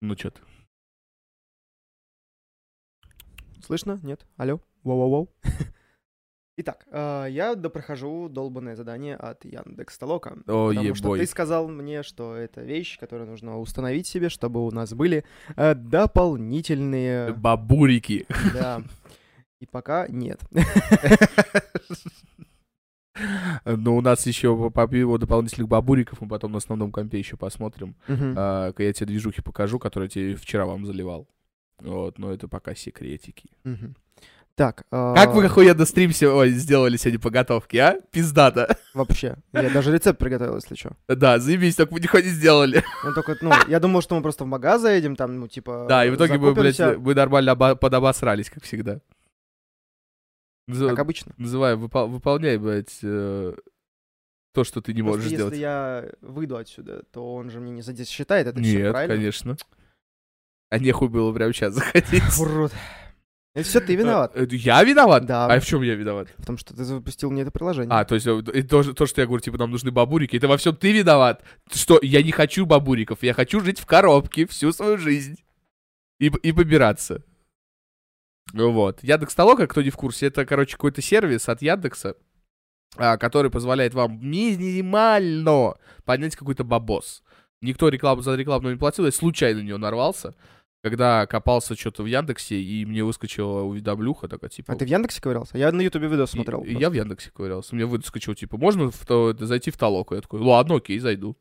Ну чё ты? Слышно? Нет? Алло? Воу-воу-воу. Итак, э, я допрохожу долбанное задание от Яндекс Толока. О, Потому что ты сказал мне, что это вещь, которую нужно установить себе, чтобы у нас были э, дополнительные... Бабурики. Да. И пока нет. Но у нас еще по дополнительных бабуриков мы потом на основном компе еще посмотрим. Мгм. А, Я тебе движухи покажу, которые я тебе вчера вам заливал. Вот, но это пока секретики. Мгм. Так. э, Как вы охуенно стрим сегодня сделали сегодня по готовке, а? Пиздата. Вообще. Я даже рецепт приготовил, если что. Да, заебись, только мы нихуя не сделали. Ну, только, ну, я думал, что мы просто в магаз заедем, там, ну, типа... Да, и в итоге мы, блядь, мы нормально подобосрались, как всегда. Назыв- Как обычно. Называю, выпол- выполняй, блядь, э, то, что ты не Просто можешь если сделать. я выйду отсюда, то он же мне не задес- считает это Нет, правильно? конечно. А нехуй было прямо сейчас заходить. Урод. Это все ты виноват. Э, э, Я виноват? Да. А в чем я виноват? Потому что ты запустил мне это приложение. А, то есть э, то, что я говорю, типа, нам нужны бабурики, это во всем ты виноват. Что я не хочу бабуриков, я хочу жить в коробке всю свою жизнь. И, и побираться. Вот. Яндекс Толока, кто не в курсе, это, короче, какой-то сервис от Яндекса, а, который позволяет вам минимально поднять какой-то бабос. Никто рекламу за рекламу не платил, я случайно на нее нарвался, когда копался что-то в Яндексе, и мне выскочила уведомлюха такая, типа... А ты в Яндексе ковырялся? Я на Ютубе видео смотрел. И- я в Яндексе ковырялся. Мне выскочил, типа, можно в то- зайти в толоку? Я такой, ладно, окей, зайду.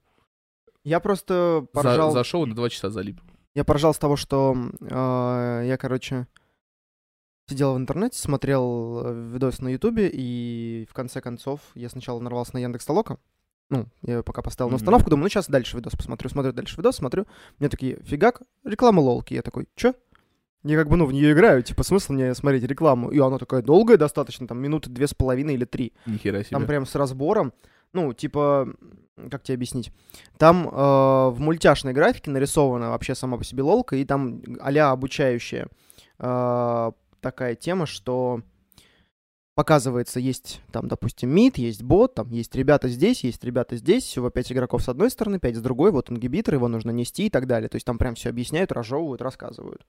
Я просто За- поржал. зашел и на два часа залип. Я поржал с того, что э, я, короче, сидел в интернете, смотрел э, видос на Ютубе, и в конце концов я сначала нарвался на Яндекс Толока. Ну, я пока поставил на установку, думаю, ну сейчас дальше видос посмотрю, смотрю дальше видос, смотрю. Мне такие, фигак, реклама лолки. Я такой, чё? Я как бы, ну, в нее играю, типа, смысл мне смотреть рекламу? И она такая долгая достаточно, там, минуты две с половиной или три. Нихера себе. Там прям с разбором. Ну, типа, как тебе объяснить? Там э, в мультяшной графике нарисована вообще сама по себе лолка, и там а обучающая э, такая тема, что показывается, есть там, допустим, мид, есть бот, там есть ребята здесь, есть ребята здесь, всего 5 игроков с одной стороны, 5 с другой, вот ингибитор, его нужно нести и так далее. То есть там прям все объясняют, разжевывают, рассказывают.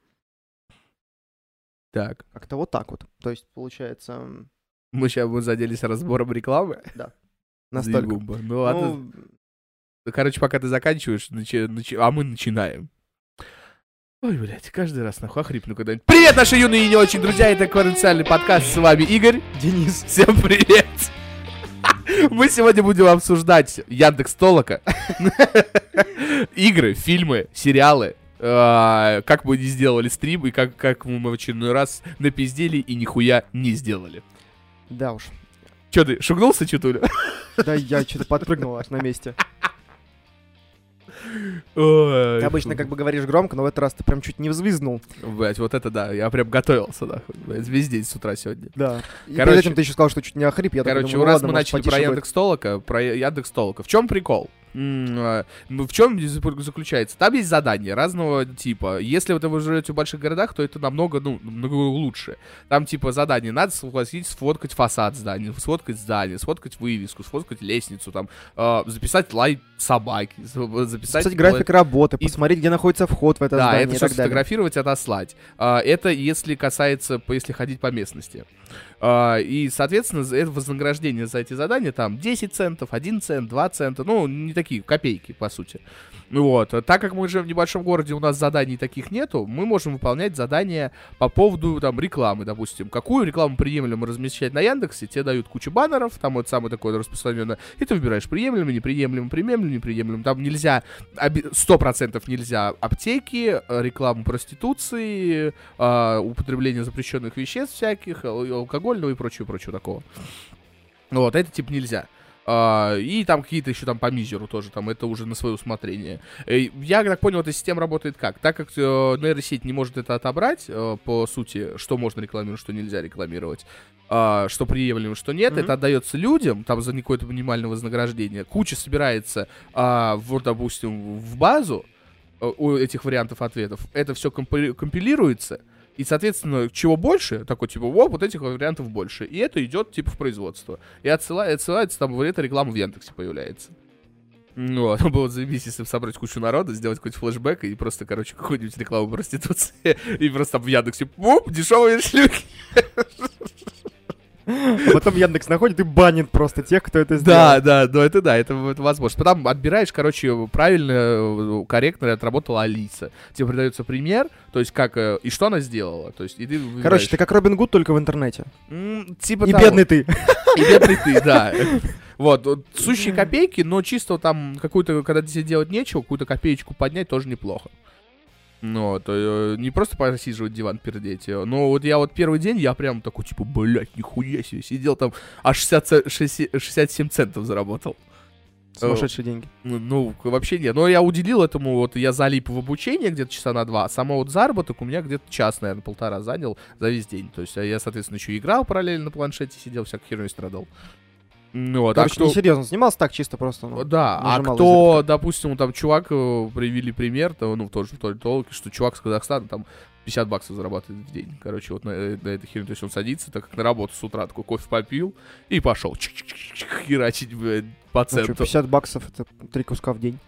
Так, Как-то вот так вот. То есть, получается, мы сейчас мы заделись разбором рекламы. настолько. Заебумба. Ну ладно. Ну, Короче, пока ты заканчиваешь, начи- начи- а мы начинаем. Ой, блядь, каждый раз нахуй охрипну когда-нибудь. Привет, наши юные и не очень друзья, это квартальный подкаст, с вами Игорь. Денис. Всем привет! Мы сегодня будем обсуждать Яндекс Толока, игры, фильмы, сериалы, а, как мы не сделали стрим и как, как мы в очередной раз напиздели и нихуя не сделали. Да уж. Че ты, шугнулся, чутуля? Да я что-то подпрыгнул аж на месте. Ой, Ты обычно как бы говоришь громко, но в этот раз ты прям чуть не взвизнул. Блять, вот это да, я прям готовился, блядь, весь день с утра сегодня. Да. И Короче- перед этим ты еще сказал, что чуть не охрип. Я Короче, думаю, ну раз ладно, мы начали про. Яндекс Толока, про Яндекс Толока. В чем прикол? А, ну, В чем заключается? Там есть задания разного типа. Если вот вы живете в больших городах, то это намного, ну, намного лучше. Там типа задание надо согласить сфоткать фасад здания, сфоткать здание, сфоткать вывеску, сфоткать лестницу, там а, записать лай собаки, за- записать Кстати, график работы, И- посмотреть, где находится вход в это да, здание это и все так далее. сфотографировать, отослать. А, это если касается, если ходить по местности. А, и, соответственно, это вознаграждение за эти задания там 10 центов, 1 цент, 2 цента, ну, не такие копейки, по сути. Вот. Так как мы живем в небольшом городе, у нас заданий таких нету, мы можем выполнять задания по поводу там рекламы, допустим. Какую рекламу приемлемо размещать на Яндексе, тебе дают кучу баннеров, там вот самое такое распространенное, и ты выбираешь приемлемо, неприемлемо, приемлемо, неприемлемо. Там нельзя, оби- 100% нельзя аптеки, э, рекламу проституции, а, употребление запрещенных веществ всяких, ал- алкогольного и прочего, прочего такого. Вот, это типа нельзя. А, и там какие-то еще там по мизеру тоже, там это уже на свое усмотрение. Э, Я так понял, эта система работает как? Так как э, нейросеть не может это отобрать, э, по сути, что можно рекламировать, что нельзя рекламировать, а, что приемлемо, что нет, Мгм. это отдается людям, там за какое-то минимальное вознаграждение. Куча собирается, а, вот, допустим, в базу у этих вариантов ответов. Это все компилируется, и, соответственно, чего больше, такой, типа, о, вот этих вариантов больше. И это идет, типа, в производство. И отсылает, отсылается, там, эта реклама в Яндексе появляется. Ну, вот, было бы заебись, если бы собрать кучу народа, сделать какой-нибудь флешбэк и просто, короче, какую-нибудь рекламу проституции. И просто там в Яндексе, оп, дешевые шлюхи. А потом Яндекс находит и банит просто тех, кто это сделал. Да, да, ну это да, это, возможно. Потом отбираешь, короче, правильно, э, корректно отработала Алиса. Тебе придается пример, то есть как, э, и что она сделала. То есть, и ты. Короче, ты как Робин Гуд, только в интернете. Типа И бедный ты. И бедный ты, да. Вот, сущие копейки, но чисто там какую-то, когда тебе делать нечего, какую-то копеечку поднять тоже неплохо. Ну, вот, э, не просто посиживать диван пердеть. э, Но вот я вот первый день, я прям такой, типа, блядь, нихуя себе, сидел там, аж 60 ц- 60 67 центов заработал. Сумасшедшие деньги. Ну, ну, вообще нет. Но я уделил этому, вот я залип в обучение где-то часа на два, а само вот заработок у меня где-то час, наверное, полтора занял за весь день. То есть а я, соответственно, еще играл параллельно на планшете, сидел, всякой херней страдал. Ну, вот, а Короче, кто- несерьезно, снимался так чисто просто. ну. Да, а кто, допустим, там чувак, э, привели пример, то, ну, тоже в толке, что чувак с Казахстана там 50 баксов зарабатывает в день. Короче, вот на, э, на этой херне. То есть он садится, так как на работу с утра такой кофе попил и пошел херачить по Ну центру. 50 баксов это три куска в день.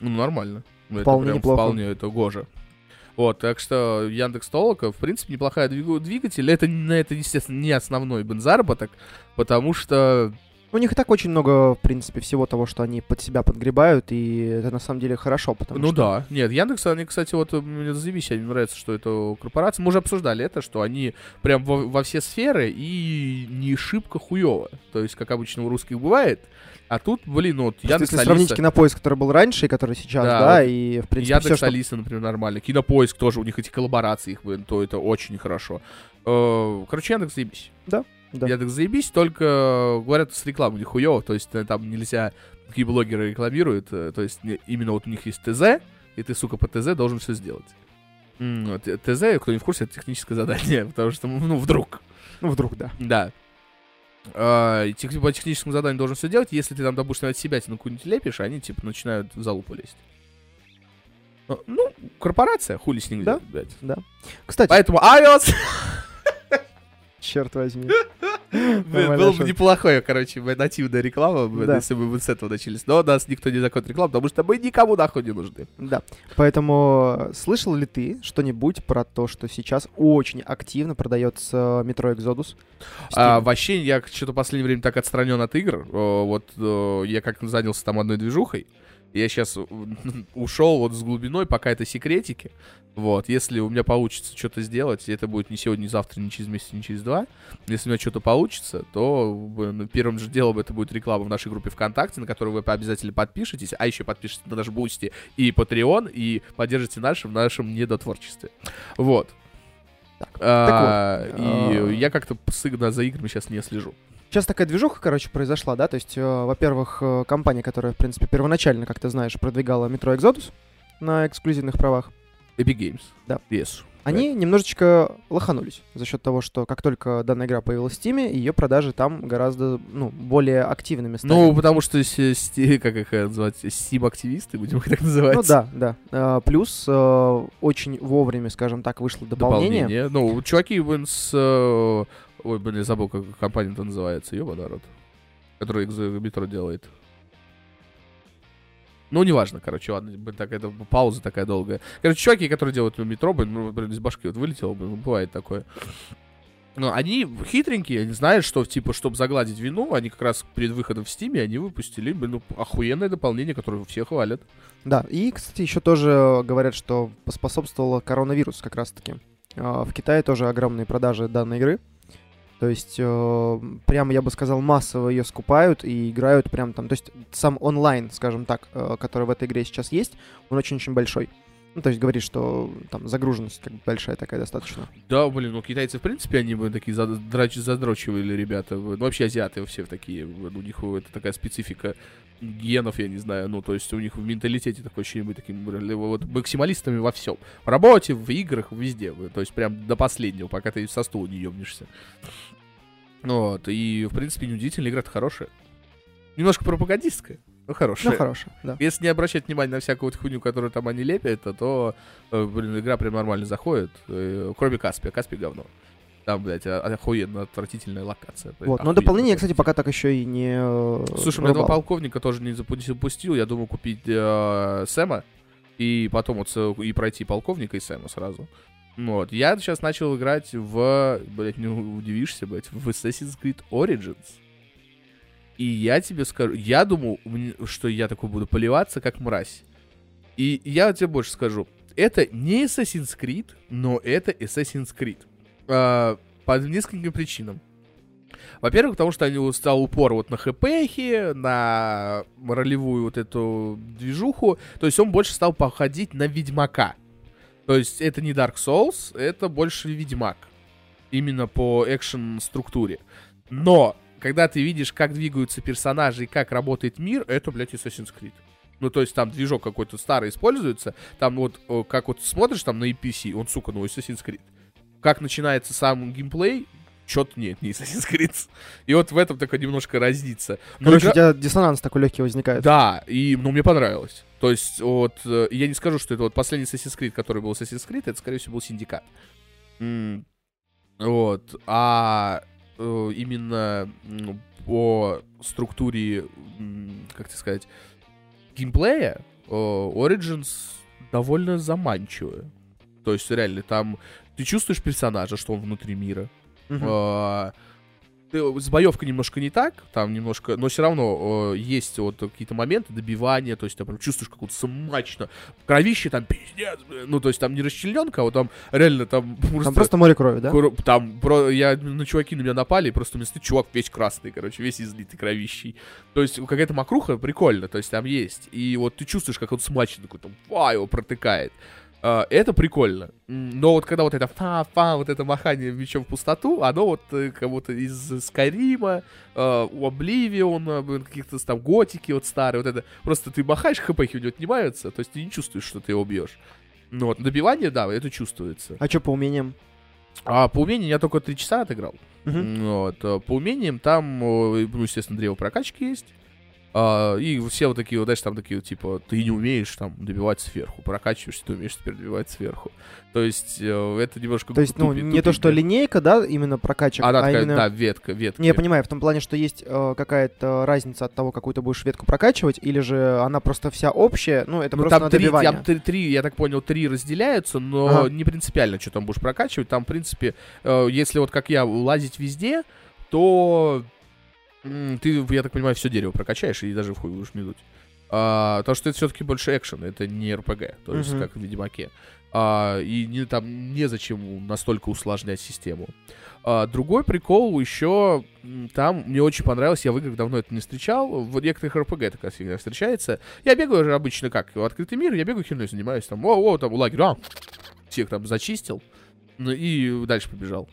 Ну, нормально. Ну, Вполне это прям неплохо. вполне, это гоже. Вот, так что Яндекс Толока, в принципе, неплохая двиг- двигатель. Это, на это, естественно, не основной бензаработок, потому что У них и так очень много, в принципе, всего того, что они под себя подгребают, и это на самом деле хорошо, потому ну что... да. Нет, Яндекс, они, кстати, вот мне заебись, мне нравится, что это корпорация. Мы уже обсуждали это, что они прям во, во все сферы и не шибко хуево. То есть, как обычно у русских бывает. А тут, блин, вот Просто Яндекс если сравнить Алиса, кинопоиск, который был раньше и который сейчас, Да, да, вот и, в принципе, Яндекс все, что... Алиса, например, нормально. Кинопоиск тоже, у них эти коллаборации, их, блин, то это очень хорошо. Э, Короче, Яндекс заебись. Да, да. Яндекс заебись, только говорят, с рекламой нихуево, то есть э, там нельзя, какие блогеры рекламируют, э, то есть именно вот у них есть ТЗ, и ты, сука, по ТЗ должен все сделать. Э, ТЗ, кто не в курсе, это техническое задание, потому что, ну, вдруг. Ну, вдруг, да. Да. А, тех- по техническому заданию должен все делать. Если ты там, допустим, от себя на какую-нибудь лепишь, они типа начинают в залупу лезть. Ну, Ну, корпорация, хули с ним Да. блядь. Кстати, Поэтому iOS черт возьми. Блин, было бы неплохое, короче, нативная реклама, Да. если бы мы с этого начались. Но нас никто не закон рекламу, потому что мы никому нахуй не нужны. Да. Поэтому э, слышал ли ты что-нибудь про то, что сейчас очень активно продается метро Exodus? А, вообще, я что-то в последнее время так отстранен от игр. О, Вот э, я как занялся там одной движухой. Я сейчас ушел вот с глубиной, пока это секретики. Вот, если у меня получится что-то сделать, это будет не сегодня, не завтра, не через месяц, не через два. Если у меня что-то получится, то первым же делом это будет реклама в нашей группе ВКонтакте, на которую вы обязательно подпишетесь, а еще подпишитесь на наш Boosty и Patreon, и поддержите в нашем недотворчестве. Вот. А, вот, и а- я как-то за играми сейчас не слежу. Сейчас такая движуха, короче, произошла, да? То есть, э, во-первых, э, компания, которая, в принципе, первоначально, как ты знаешь, продвигала метро Exodus на эксклюзивных правах, Epic Games. Да. Yes. они немножечко лоханулись за счет того, что как только данная игра появилась в Steam, ее продажи там гораздо, ну, более активными стали. Ну, потому что, как их э, называть, Steam-активисты, будем их так называть. Ну да, да. А, плюс э, очень вовремя, скажем так, вышло дополнение. Ну, чуваки, с... э, Ой, блин, я забыл, как компания-то называется, ёба народ. Которая метро делает. Ну, неважно, короче, ладно, блин, так, это пауза такая долгая. Короче, чуваки, которые делают метро, блин, ну, блин, из башки вот вылетело, блин, ну, бывает такое. Ну, они хитренькие, они знают, что, типа, чтобы загладить вину, они как раз перед выходом в Стиме, они выпустили, блин, ну, охуенное дополнение, которое все хвалят. Да, и, кстати, еще тоже говорят, что поспособствовало коронавирус как раз-таки. А, В Китае тоже огромные продажи данной игры. То есть, э, прям, я бы сказал, массово ее скупают и играют прям там. То есть, сам онлайн, скажем так, э, который в этой игре сейчас есть, он очень-очень большой. Ну, то есть, говорит, что там загруженность как бы большая такая достаточно. Да, блин, ну китайцы, в принципе, они бы такие задрач- задрочивали ребята. Ну, вообще азиаты все такие. блин, У них это такая специфика генов, я не знаю. Ну, то есть у них в менталитете такое ощущение быть такими вот максималистами во всем. В работе, в играх, везде. То есть прям до последнего, пока ты со стула не ебнешься. Вот, и, в принципе, неудивительно, игра-то хорошая. Немножко пропагандистская, но хорошая. Ну, хорошая, да. Если не обращать внимания на всякую вот хуйню, которую там они лепят, то, э, блин, игра прям нормально заходит. э, Кроме Каспия. Каспий говно. Там, блядь, охуенно отвратительная локация. Вот. Но дополнение я, кстати, пока так еще и не э, Слушай, у меня два полковника тоже не запу- запустил. Я думаю купить э, Сэма и потом вот и пройти полковника и Сэма сразу. Вот. Я сейчас начал играть в, блядь, не удивишься, блядь, в Assassin's Creed Origins. И я тебе скажу, я думал, что я такой буду поливаться, как мразь. И я тебе больше скажу. Это не Assassin's Creed, но это Assassin's Creed. А, по нескольким причинам. Во-первых, потому что они стал упор вот на хпхи, на ролевую вот эту движуху. То есть он больше стал походить на Ведьмака. То есть это не Dark Souls, это больше Ведьмак. Именно по экшен-структуре. Но, когда ты видишь, как двигаются персонажи и как работает мир, это, блядь, Assassin's Creed. Ну, то есть там движок какой-то старый используется, там вот, о, как вот смотришь там на EPC, он, сука, ну, Assassin's Creed. Как начинается сам геймплей, что-то нет, не Assassin's Creed. И вот в этом такая немножко разница. Но Короче, игра- у тебя диссонанс такой легкий возникает. да, и, ну, мне понравилось. То есть, вот, э, я не скажу, что это вот последний Assassin's Creed, который был Assassin's Creed, это, скорее всего, был Синдикат. М, Вот, а э, именно м, по структуре, как тебе сказать, геймплея, э, Origins довольно заманчивая. То есть, реально, там ты чувствуешь персонажа, что он внутри мира. Мгм. Ты- С боевкой немножко не так, там немножко, но все равно э, есть вот какие-то моменты добивания, то есть ты прям чувствуешь как вот смачно, кровище там пиздец, ну то есть там не расчлененка, а вот там реально там просто... Там просто море крови, да? Там, про, я, на чуваки на меня напали, и просто вместо чувак весь красный, короче, весь излитый кровищей. То есть какая-то макруха прикольно, то есть там есть. И вот ты чувствуешь, как он смачно такой, там, фа, его протыкает. А, это прикольно. Но вот когда вот это фа-фа, вот это махание мечом в пустоту, оно вот э, кого-то из Скайрима, э, у Обливиона, блин, каких-то там готики вот старые, вот это. Просто ты махаешь, хпхи у него отнимаются, то есть ты не чувствуешь, что ты его бьешь. Ну вот, добивание, да, это чувствуется. А что по умениям? А по умениям я только 3 часа отыграл. Мгм. Вот. а По умениям там, э, ну, естественно, древо прокачки есть. А, и все вот такие, вот, знаешь, там такие, вот, типа, ты не умеешь там добивать сверху, прокачиваешься, ты умеешь теперь добивать сверху. То есть э, это немножко То есть, ну, тупи- не то, что линейка, да, именно прокачек, Она а такая, именно... да, ветка, ветка. Не, я понимаю, в том плане, что есть э, какая-то разница от того, какую ты будешь ветку прокачивать, или же она просто вся общая, ну, это Ну, просто там три, добивание. там три, три, я так понял, три разделяются, но Ага. не принципиально, что там будешь прокачивать. Там, в принципе, э, если вот как я лазить везде, то ты, я так понимаю, все дерево прокачаешь и даже в хуй будешь медуть. А, потому что это все-таки больше экшен, это не РПГ, то есть Мгм. как в Ведьмаке. А, и не, там незачем настолько усложнять систему. А, другой прикол еще там мне очень понравилось, я в играх давно это не встречал. В некоторых РПГ такая фигня встречается. Я бегаю же обычно как? В открытый мир, я бегаю херней занимаюсь. Там, о, о, там лагерь, а, всех там зачистил. Ну и дальше побежал.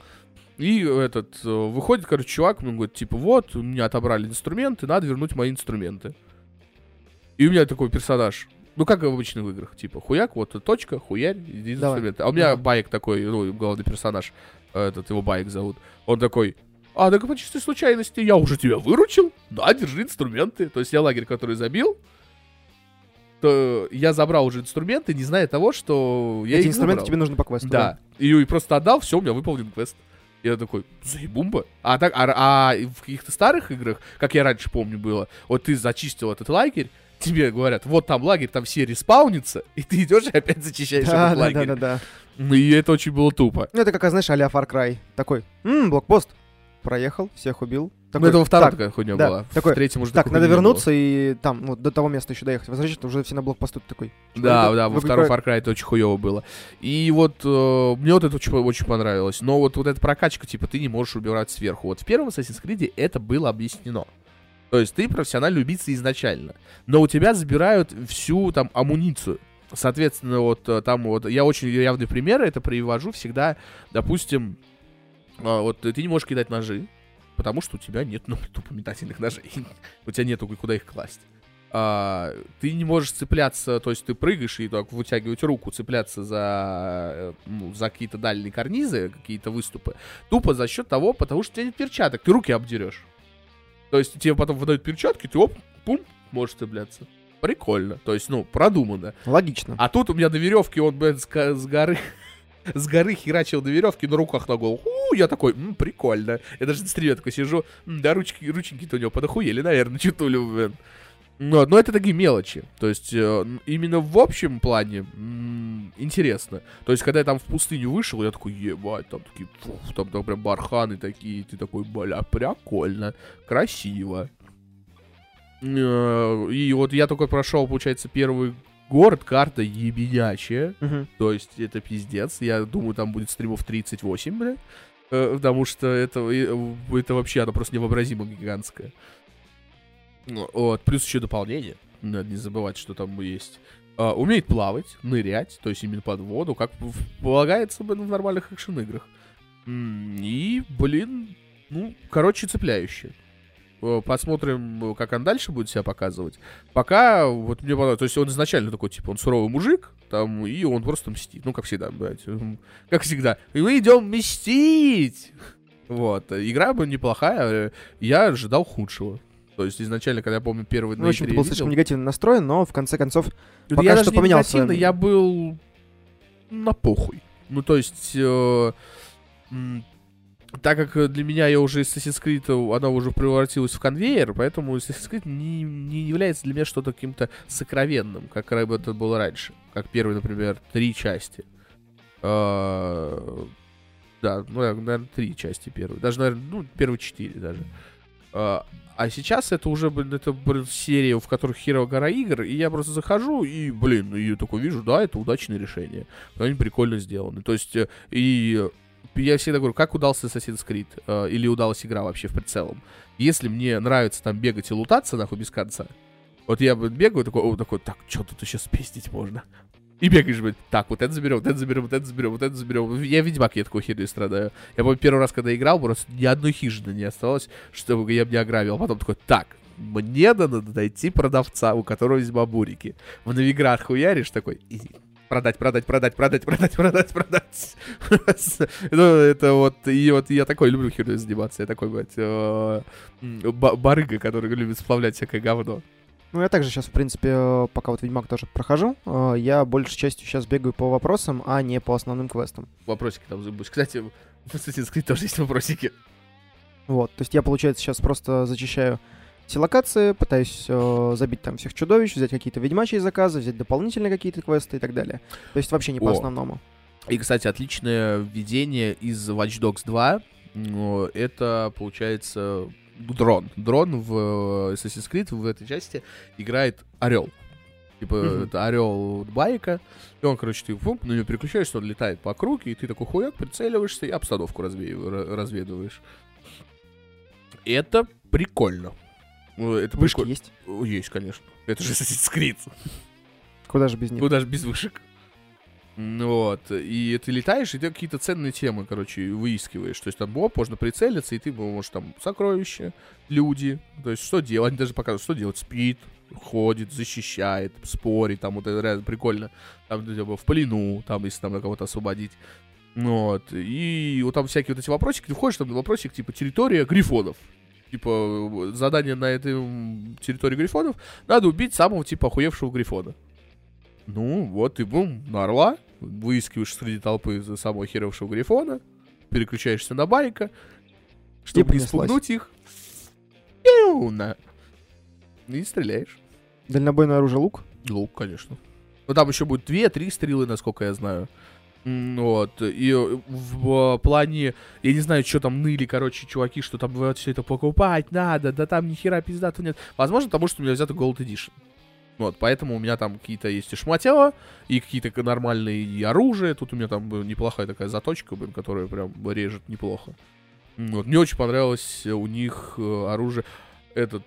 И этот, э, выходит, короче, чувак, он говорит, типа, вот, у меня отобрали инструменты, надо вернуть мои инструменты. И у меня такой персонаж, ну, как обычно в играх, типа, хуяк, вот точка, хуярь, иди Давай. инструменты. А у меня Ага. байк такой, ну, главный персонаж, э, этот, его байк зовут. Он такой, а, так по чистой случайности, я уже тебя выручил, да, держи инструменты. То есть я лагерь, который забил, то я забрал уже инструменты, не зная того, что я Эти их инструменты забрал. тебе нужны по квесту. Да. И, и просто отдал, все, у меня выполнен квест. Я такой, заебумба. А, так, а, а в каких-то старых играх, как я раньше помню было, вот ты зачистил этот лагерь, тебе говорят, вот там лагерь, там все респаунятся, и ты идешь и опять зачищаешь Да, этот да, лагерь. да, да, да. Ну, И это очень было тупо. Ну, это как, знаешь, а-ля Far Cry. Такой, ммм, блокпост. Проехал, всех убил. Ну, Такой, это во второй так, такая хуйня да, была. такой, в третьем уже так, надо не было. вернуться и там, вот, до того места еще доехать. Возвращаться уже все на блокпосту ты такой. Да, Вы- да, во втором Far Cry это очень хуево было. И вот э, мне вот это очень, очень понравилось. Но вот, вот эта прокачка, типа, ты не можешь убирать сверху. Вот в первом Assassin's Creed это было объяснено. То есть ты профессиональный убийца изначально. Но у тебя забирают всю там амуницию. Соответственно, вот э, там вот я очень явный пример это привожу всегда, допустим, а, вот ты не можешь кидать ножи, потому что у тебя нет, ну, тупо метательных ножей. у тебя нету куда их класть. А, ты не можешь цепляться, то есть ты прыгаешь и так вытягивать руку, цепляться за, э, ну, за какие-то дальние карнизы, какие-то выступы, тупо за счет того, потому что у тебя нет перчаток, ты руки обдерешь. То есть тебе потом выдают перчатки, ты оп, пум, можешь цепляться. Прикольно, то есть, ну, продуманно. Логично. А тут у меня до веревки он, блядь, с, с горы с горы херачил на веревке на руках на голову. У, я такой, м, прикольно. Я даже на стриме такой сижу, да, ручки, рученьки-то у него подохуели, наверное, чутулю, блин. Но, но это такие мелочи. То есть, э, именно в общем плане м, интересно. То есть, когда я там в пустыню вышел, я такой, ебать, там такие, фух, там, там прям барханы такие, ты такой, бля, прикольно, красиво. Э, И вот я только прошел, получается, первый город, карта ебенячая. Мгм. То есть это пиздец. Я думаю, там будет стримов 38, бля. Э, Потому что это, э, это вообще, оно просто невообразимо гигантское. Ну, Вот, плюс еще дополнение. Надо не забывать, что там есть. А, умеет плавать, нырять, то есть именно под воду, как полагается блин, в нормальных экшен-играх. И, блин, ну, короче, цепляюще. Э, Посмотрим, как он дальше будет себя показывать. Пока, вот мне понравилось, то есть он изначально такой, типа, он суровый мужик, там, и он просто мстит. Ну, как всегда, блядь. Как всегда. И мы идем мстить! Вот. э, Игра была неплохая, э, я ожидал худшего. То есть изначально, когда я помню первый Ну, в общем, ты был слишком негативно настроен, но в конце концов... да Пока я что даже не поменял негативно, своё я был на похуй. Ну, то есть, э, так как э, для меня я уже Assassin's Creed, э, она уже превратилась в конвейер, поэтому Assassin's Creed не, не является для меня что-то каким-то сокровенным, как это было раньше. Как первые, например, три части. Э, Да, ну, наверное, три части первые. Даже, наверное, ну, первые четыре даже. А а сейчас это уже, блин, это, блин, серия, в которых херово гора игр, и я просто захожу, и, блин, и такой вижу, да, это удачное решение. Они прикольно сделаны. То есть, э, и я всегда говорю, как удался Assassin's Creed, э, или удалась игра вообще в прицелом. Если мне нравится там бегать и лутаться, нахуй, без конца, вот я бегаю, такой, о, такой, так, что тут еще спиздить можно? И бегаешь, блин, так, вот это заберем, вот это заберем, вот это заберем, вот это заберем. Я Ведьмак, я такой херню страдаю. Я помню, первый раз, когда играл, просто ни одной хижины не осталось, чтобы я бы не ограбил. А потом такой, так, мне надо найти продавца, у которого есть бабурики. В навиград хуяришь такой, продать, продать, продать, продать, продать, продать, продать. Ну, это вот, и вот я такой люблю херню заниматься. Я такой, блядь, э, барыга, который любит сплавлять всякое говно. Ну, я также сейчас, в принципе, э, пока вот Ведьмак тоже прохожу, э, я большей частью сейчас бегаю по вопросам, а не по основным квестам. Вопросики там забудь. Кстати, в Assassin's Creed тоже есть вопросики. Вот, то есть я, получается, сейчас просто зачищаю все локации, пытаюсь э, забить там всех чудовищ, взять какие-то ведьмачьи заказы, взять дополнительные какие-то квесты и так далее. То есть вообще не по О. основному. И, кстати, отличное введение из Watch Dogs 2. Ну, Это, получается, дрон. Дрон в э, Assassin's Creed в этой части играет орел. Типа, Мгм. это орел байка. И он, короче, ты фу, на него переключаешься, он летает по округе, и ты такой хуяк, прицеливаешься и обстановку разве- ра- разведываешь. Это прикольно. Ну, Это Вышки прикольно. есть? Есть, конечно. Это же Assassin's Creed. Куда же без них? Куда же без вышек. Ну Вот. И ты летаешь, и ты какие-то ценные темы, короче, выискиваешь. То есть там, оп, можно прицелиться, и ты можешь там сокровища, люди. То есть что делать? Они даже показывают, что делать. Спит, ходит, защищает, спорит. Там вот это реально прикольно. Там типа, в плену, там, если там кого-то освободить. Ну Вот. И вот там всякие вот эти вопросики. Ты входишь, там вопросик, типа, территория грифонов. Типа, задание на этой территории грифонов. Надо убить самого, типа, охуевшего грифона. Ну, вот и бум, на орла. Выискиваешь среди толпы самого охеревшего грифона. Переключаешься на байка. Чтобы не понеслась. спугнуть их. И стреляешь. Дальнобойное оружие лук? Лук, конечно. Ну, там еще будет две-три стрелы, насколько я знаю. Вот. И э, в э, плане, я не знаю, что там ныли, короче, чуваки, что там вот все это покупать надо, да там ни хера пиздата нет. Возможно, потому что у меня взято Gold Edition. Вот, поэтому у меня там какие-то есть и шматела, и какие-то нормальные и оружие. Тут у меня там э, неплохая такая заточка, блин, которая прям режет неплохо. Вот. Мне очень понравилось у них оружие этот,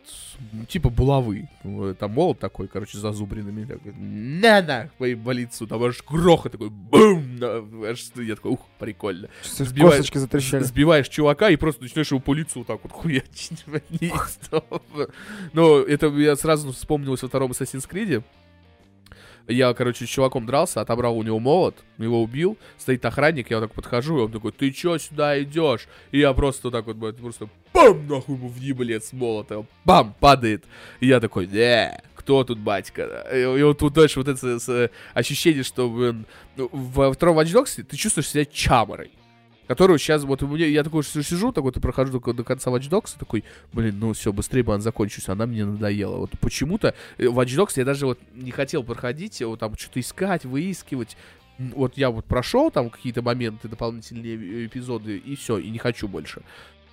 типа булавы. Э, Там молот такой, короче, с зазубринами. Такой, на по болицу. Там аж грохот такой, бум! аж я такой, ух, прикольно. Сбивает- Косточки затрещали. Сбиваешь чувака и просто начинаешь его по лицу вот так вот хуячить. Но это я сразу вспомнилось во втором Assassin's Creed. Я, короче, с чуваком дрался, отобрал у него молот, его убил, стоит охранник, я вот так подхожу, и он такой, ты чё сюда идешь? И я просто так вот, просто бам, нахуй ему в еблет с молота, бам, падает. И я такой, не, кто тут батька? И, и вот тут дальше вот это с, ощущение, что, блин, ну, во втором Watch Dogs ты чувствуешь себя чаморой которую сейчас, вот меня, я такой сижу, такой, ты прохожу до, до конца Watch Dogs, такой, блин, ну все, быстрее бы он закончился, она мне надоела. Вот почему-то э, Watch Dogs я даже вот не хотел проходить, вот там что-то искать, выискивать. Вот я вот прошел там какие-то моменты, дополнительные э, эпизоды, и все, и не хочу больше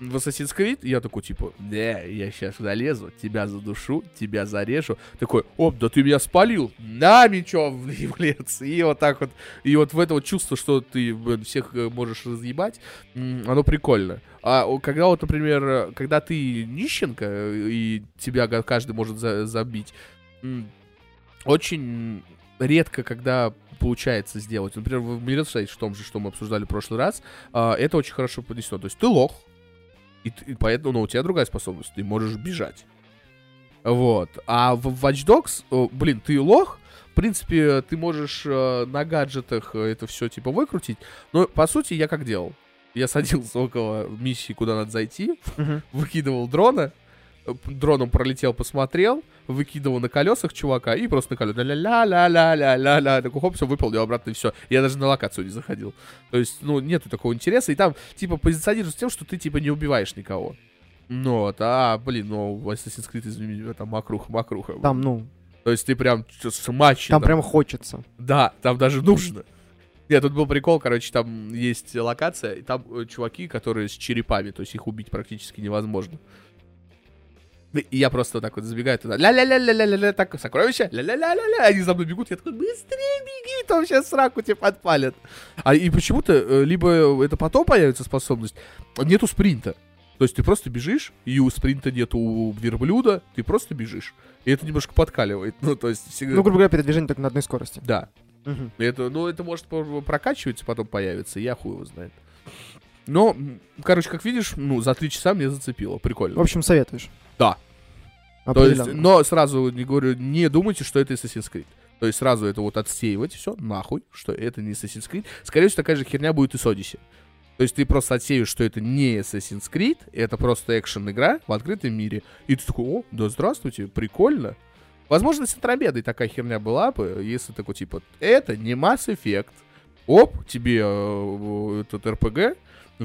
в Assassin's Creed, я такой, типа, не, я сейчас залезу, тебя задушу, тебя зарежу. Такой, оп, да ты меня спалил, на мечом в И вот так вот, и вот в это вот чувство, что ты всех э, можешь разъебать, оно прикольно. А когда вот, например, когда ты нищенка, э, и тебя каждый может за забить, очень редко, когда получается сделать. Например, в Mirror's Edge, в том же, что мы обсуждали в прошлый раз, а, это очень хорошо поднесено. То есть ты лох, и, и поэтому, ну, у тебя другая способность, ты можешь бежать. Вот. А в Watch Dogs, о, блин, ты лох, в принципе, ты можешь э, на гаджетах это все, типа, выкрутить. Но, по сути, я как делал? Я садился около миссии, куда надо зайти, uh-huh. выкидывал дрона, дроном пролетел, посмотрел, выкидывал на колесах чувака и просто на колесах ля-ля-ля-ля-ля-ля, такой хоп, все выполнил обратно и все. Я даже на локацию не заходил. То есть, ну, нету такого интереса. И там, типа, позиционируется тем, что ты, типа, не убиваешь никого. Ну, вот, а, блин, ну, Assassin's Creed, извини меня, там макруха, макруха. Там, ну... То есть ты прям смачно. Там прям хочется. Да, там даже нужно. Нет, тут был прикол, короче, там есть локация, и там э, чуваки, которые с черепами, то есть их убить практически невозможно. И я просто так вот забегаю туда. Ля-ля-ля-ля-ля-ля, так, сокровища, ля-ля-ля-ля-ля. Они за мной бегут, я такой, быстрее беги, там сейчас сраку тебе подпалят. А и почему-то, э, либо это потом появится способность, нету спринта. То есть ты просто бежишь, и у спринта нету у верблюда, ты просто бежишь. И это немножко подкаливает. Ну, то есть всегда... Ну, грубо говоря, передвижение только на одной скорости. Да. Угу. Это, ну, это может прокачиваться, потом появится, я хуй его знает. Но, короче, как видишь, ну, за три часа мне зацепило. Прикольно. В общем, советуешь. Да. То есть, но сразу не говорю, не думайте, что это Assassin's Creed. То есть сразу это вот отсеивать, все, нахуй, что это не Assassin's Creed. Скорее всего, такая же херня будет и с Odyssey. То есть ты просто отсеешь, что это не Assassin's Creed, это просто экшен-игра в открытом мире. И ты такой, о, да здравствуйте, прикольно. Возможно, с Андромедой такая херня была бы, если такой, типа, это не Mass Effect. Оп, тебе э, этот RPG,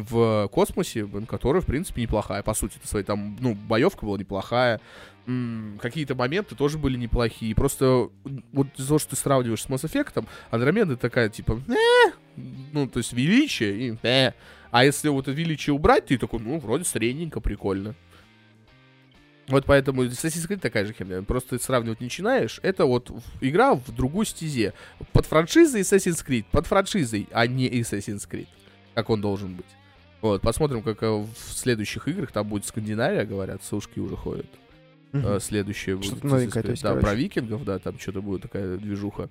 в космосе, которая, в принципе, неплохая. По сути, своей там, ну, боевка была неплохая. какие-то моменты тоже были неплохие. Просто вот из-за того, что ты сравниваешь с Mass Effect, Андромеда такая, типа, э, ну, то есть величие и э. А если вот это величие убрать, ты такой, ну, вроде средненько, прикольно. Вот поэтому Assassin's Creed такая же херня. Просто сравнивать не начинаешь. Это вот игра в другую стезе. Под франшизой Assassin's Creed. Под франшизой, а не Assassin's Creed. Как он должен быть. Вот, посмотрим, как э, в следующих играх там будет Скандинавия, говорят, сушки уже ходят. Угу. Следующее будет. Новенькое, то есть, да, короче. про викингов, да, там что-то будет такая движуха.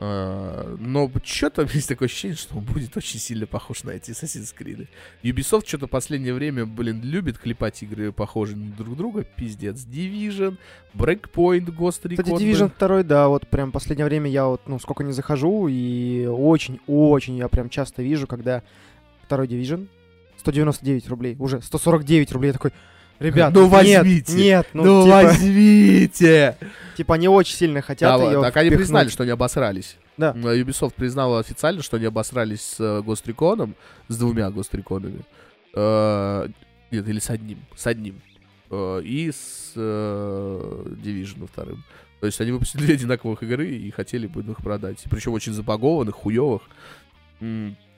А, но что-то есть такое ощущение, что он будет очень сильно похож на эти Assassin's Creed. Ubisoft что-то последнее время, блин, любит клепать игры похожие на друг друга. Пиздец. Division, Breakpoint, Ghost Recon. Кстати, Division 2, да, вот прям последнее время я вот, ну, сколько не захожу, и очень-очень я прям часто вижу, когда второй Division, 199 рублей, уже 149 рублей, я такой, ребят, ну возьмите, нет, нет ну, ну типа, возьмите. Типа они очень сильно хотят да, ее Так они признали, что они обосрались. Да. Ubisoft признала официально, что они обосрались с э, Гостриконом, с двумя Гостриконами. Э, нет, или с одним, с одним. Э, и с э, Division вторым. То есть они выпустили две одинаковых игры и хотели бы их продать. Причем очень запагованных, хуевых.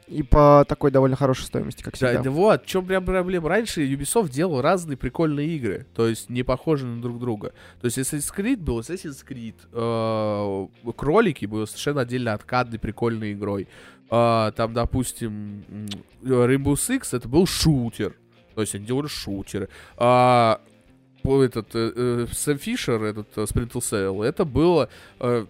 И по такой довольно хорошей стоимости, как всегда. Да, вот, в чем прям проблема. Раньше Ubisoft делал разные прикольные игры, то есть не похожие на друг друга. То есть Assassin's Creed был Assassin's Creed, э, Кролики был совершенно отдельно откадной прикольной игрой. Э, там, допустим, Rainbow Six это был шутер, то есть они делали шутеры. Этот э, э, Сэм Фишер, этот э, Splinter Cell, это было э,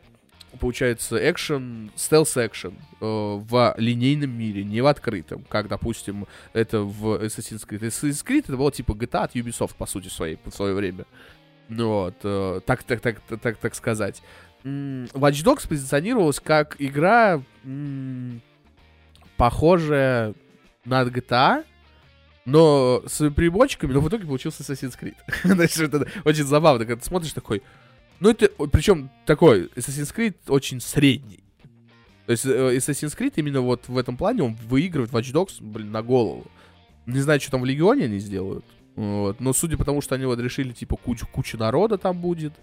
получается, экшен, стелс-экшен э, в линейном мире, не в открытом, как, допустим, это в Assassin's Creed. Assassin's Creed это было типа GTA от Ubisoft, по сути, своей, в свое время. Ну вот, э, так, так, так, так, так сказать. м, Watch Dogs позиционировалась как игра, м, похожая на GTA, но с переборчиками, но в итоге получился Assassin's Creed. Значит, это очень забавно, когда ты смотришь такой... Ну, это, причем такой, Assassin's Creed очень средний. То есть э, Assassin's Creed именно вот в этом плане он выигрывает Watch Dogs, блин, на голову. Не знаю, что там в Легионе они сделают. Вот. Но судя по тому, что они вот решили, типа, кучу, кучу народа там будет.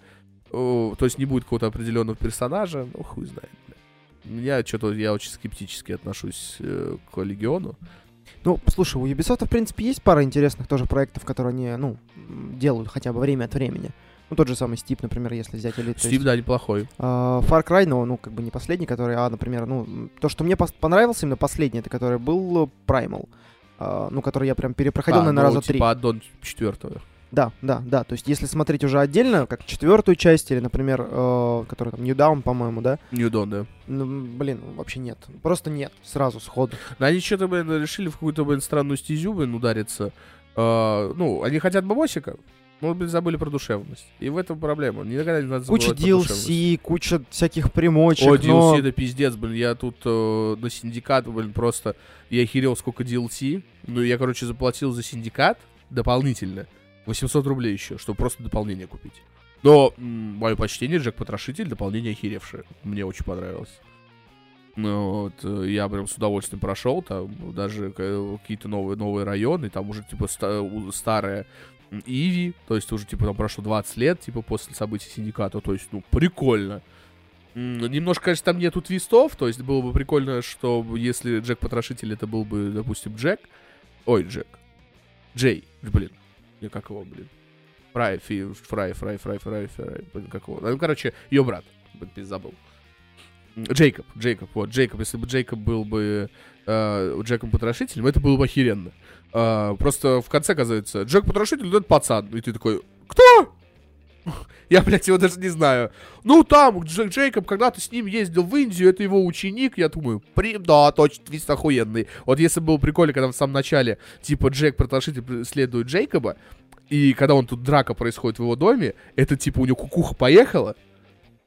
То есть не будет какого-то определенного персонажа. Ну, хуй знает, бля. Меня что-то, я очень скептически отношусь э, к Легиону. Ну, слушай, у Ubisoft, в принципе, есть пара интересных тоже проектов, которые они, ну, делают хотя бы время от времени. Ну, тот же самый Steep, например, если взять. Или, то Стив, есть, да, неплохой. а, Far Cry, но, ну, как бы не последний, который, а, например, ну, то, что мне понравился именно последний, это который был э, Primal. а, ну, который я прям перепроходил, а, наверное, ну, раза три. типа аддон четвертого. Да, да, да. То есть, если смотреть уже отдельно, как четвертую часть, или, например, э, который там New Down, по-моему, да? Ньюдон, да. Ну, блин, вообще нет. Просто нет. Сразу, сходу. Но они что-то, блин, решили в какую-то, блин, странную стезю, блин, удариться. А, ну, они хотят бабосика, но, блин, забыли про душевность. И в этом проблема. Никогда не надо Куча. DLC, куча всяких примочек, О, DLC но... это пиздец, блин. Я тут э, на синдикат, блин, просто... Я охерел, сколько DLC. Ну, я, короче, заплатил за синдикат дополнительно 800 рублей еще, чтобы просто дополнение купить. Но, м, мое почтение, Джек Потрошитель, дополнение охеревшее. Мне очень понравилось. Ну, вот, э, я прям с удовольствием прошел, там даже к- какие-то новые, новые районы, там уже, типа, ста- старая Иви, то есть уже, типа, там прошло 20 лет, типа, после событий Синдиката, то есть, ну, прикольно. Немножко, конечно, там нету твистов, то есть было бы прикольно, что если Джек Потрошитель, это был бы, допустим, Джек. Ой, Джек. Джей, блин. Не как его, блин. Фрай, фи, фрай, фрай, фрай, фрай, фрай, блин, как его. Ну, короче, ее брат. Блин, забыл. М, Джейкоб, Джейкоб, вот, Джейкоб, если бы Джейкоб был бы э, Джеком Потрошителем, это было бы охеренно. А, просто в конце оказывается, Джек Потрошитель, ну, это пацан. И ты такой, кто? Я, блядь, его даже не знаю. Ну, там, Дж- Джейкоб когда-то с ним ездил в Индию, это его ученик. Я думаю, при... да, точно, твист охуенный. Вот если было прикольно, когда в самом начале, типа, Джек Потрошитель преследует Джейкоба, и когда он тут драка происходит в его доме, это, типа, у него кукуха поехала,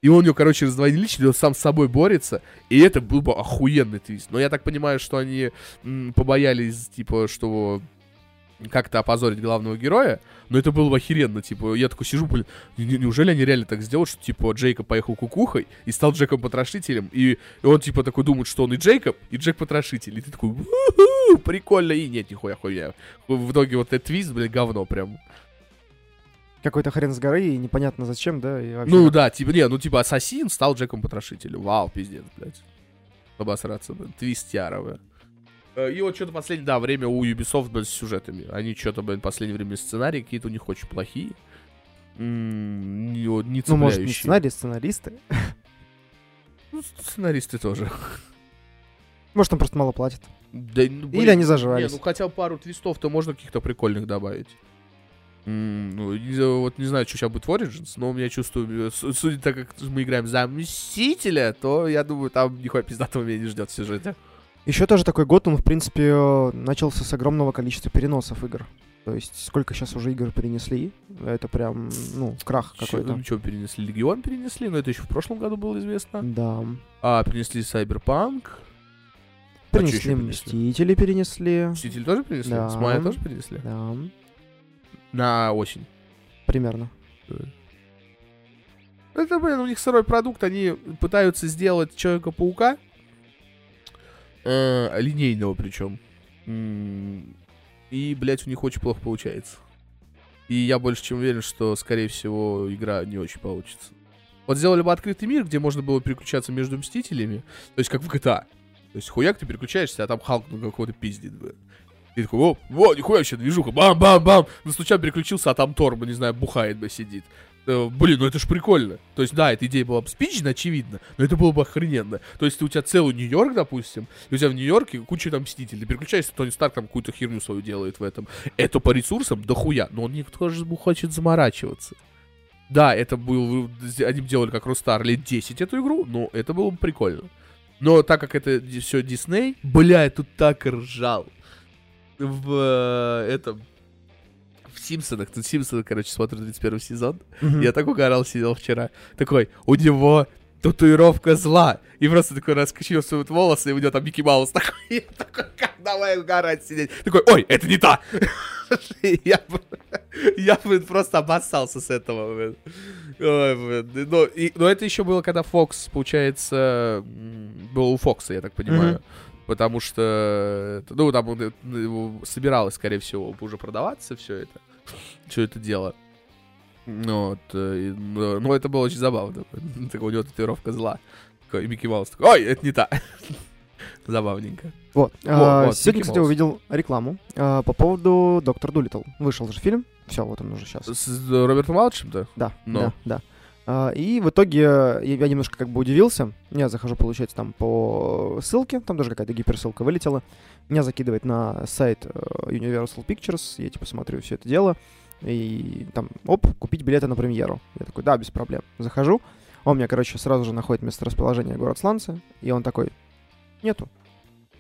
и он у него, короче, раздвоение личности, он сам с собой борется, и это был бы охуенный твист. Но я так понимаю, что они м, побоялись, типа, что как-то опозорить главного героя, но это было бы охеренно, типа, я такой сижу, блин, не- не- неужели они реально так сделают, что, типа, Джейкоб поехал кукухой и стал Джеком Потрошителем, и, и он, типа, такой думает, что он и Джейкоб, и Джек Потрошитель, и ты такой, «У-ху, прикольно, и нет, нихуя хуйня. В итоге вот этот твист, блин, говно прям. Какой-то хрен с горы, и непонятно зачем, да? И вообще Ну да, типа, не, ну типа Ассасин стал Джеком Потрошителем. Вау, пиздец, блядь. Обосраться, блин. Твист яровый. Э, И вот что-то последнее, да, время у Ubisoft, блин, с сюжетами. Они что-то, в последнее время сценарии какие-то у них очень плохие. М, Не, не Ну, может, не сценарий, сценаристы. Ну, сценаристы тоже. Может, там просто мало платят. Да, ну, блин, Или они Не, зажрались. ну хотя пару твистов-то можно каких-то прикольных добавить. Ну, вот не знаю, что сейчас будет в Origins, но у меня чувствую, э, су- судя так, как мы играем за Мстителя, то я думаю, там нихуя пиздатого меня не ждет в сюжете. Еще тоже такой год, он, в принципе, э, начался с огромного количества переносов игр. То есть, сколько сейчас уже игр перенесли, это прям, ну, крах какой-то. Ну, что, перенесли? Легион перенесли, но это еще в прошлом году было известно. Да. А, перенесли Cyberpunk. Перенесли ещё перенесли? Мстители, перенесли. Мститель тоже перенесли? Да. С мая тоже перенесли? Да, На осень. примерно. Это, блин, у них сырой продукт, они пытаются сделать Человека-паука, э, линейного причем. И, блядь, у них очень плохо получается. И я больше чем уверен, что, скорее всего, игра не очень получится. Вот сделали бы открытый мир, где можно было переключаться между Мстителями, то есть как в GTA. То есть хуяк ты переключаешься, а там Халк ну, какого-то пиздит, бы. И такой, о, во, нихуя вообще движуха, бам-бам-бам. На случайно переключился, а там Тор, бы, не знаю, бухает, бы, сидит. Э, Блин, ну это ж прикольно. То есть, да, эта идея была бы спична, очевидно, но это было бы охрененно. То есть, у тебя целый Нью-Йорк, допустим, и у тебя в Нью-Йорке куча там мстителей. Ты переключаешься, Тони Старк там какую-то херню свою делает в этом. Это по ресурсам дохуя, но он никто же хочет заморачиваться. Да, это был, они делали как Рустар лет 10 эту игру, но это было бы прикольно. Но так как это все Дисней, бля, я тут так ржал. В э, этом... В Симпсонах, тут Симпсоны, короче, смотрю 31 сезон. Мгм. Я так угорал, сидел вчера. Такой, у него татуировка зла. И просто такой раскачивают волосы, и у него там Микки Маус такой, я такой, как давай угорать сидеть. Такой, ой, это не та! я, я бы просто обоссался с этого. блин. Ой, блин. Но, и- но это еще было, когда Фокс, получается, был у Фокса, я так понимаю. Мгм. Потому что, это, ну, там он, э, собиралось, скорее всего, уже продаваться все это, все это дело. Ну, вот, э, и, но, но это было очень забавно. Так у него татуировка зла. И Микки Маус такой, ой, это не та. Забавненько. Вот. А, вот, Сегодня, кстати, увидел рекламу а, по поводу Доктор Дулитл. Вышел же фильм. Все, вот он уже сейчас. С э, Робертом Малчем-то? Да, Ну. да, да. А, И в итоге э, я немножко как бы удивился. Я захожу, получается, там по ссылке, там даже какая-то гиперссылка вылетела. Меня закидывает на сайт э, Universal Pictures, я типа смотрю все это дело. И там, оп, купить билеты на премьеру. Я такой, да, без проблем. Захожу. Он меня, короче, сразу же находит месторасположение город Сланцы. И он такой, нету.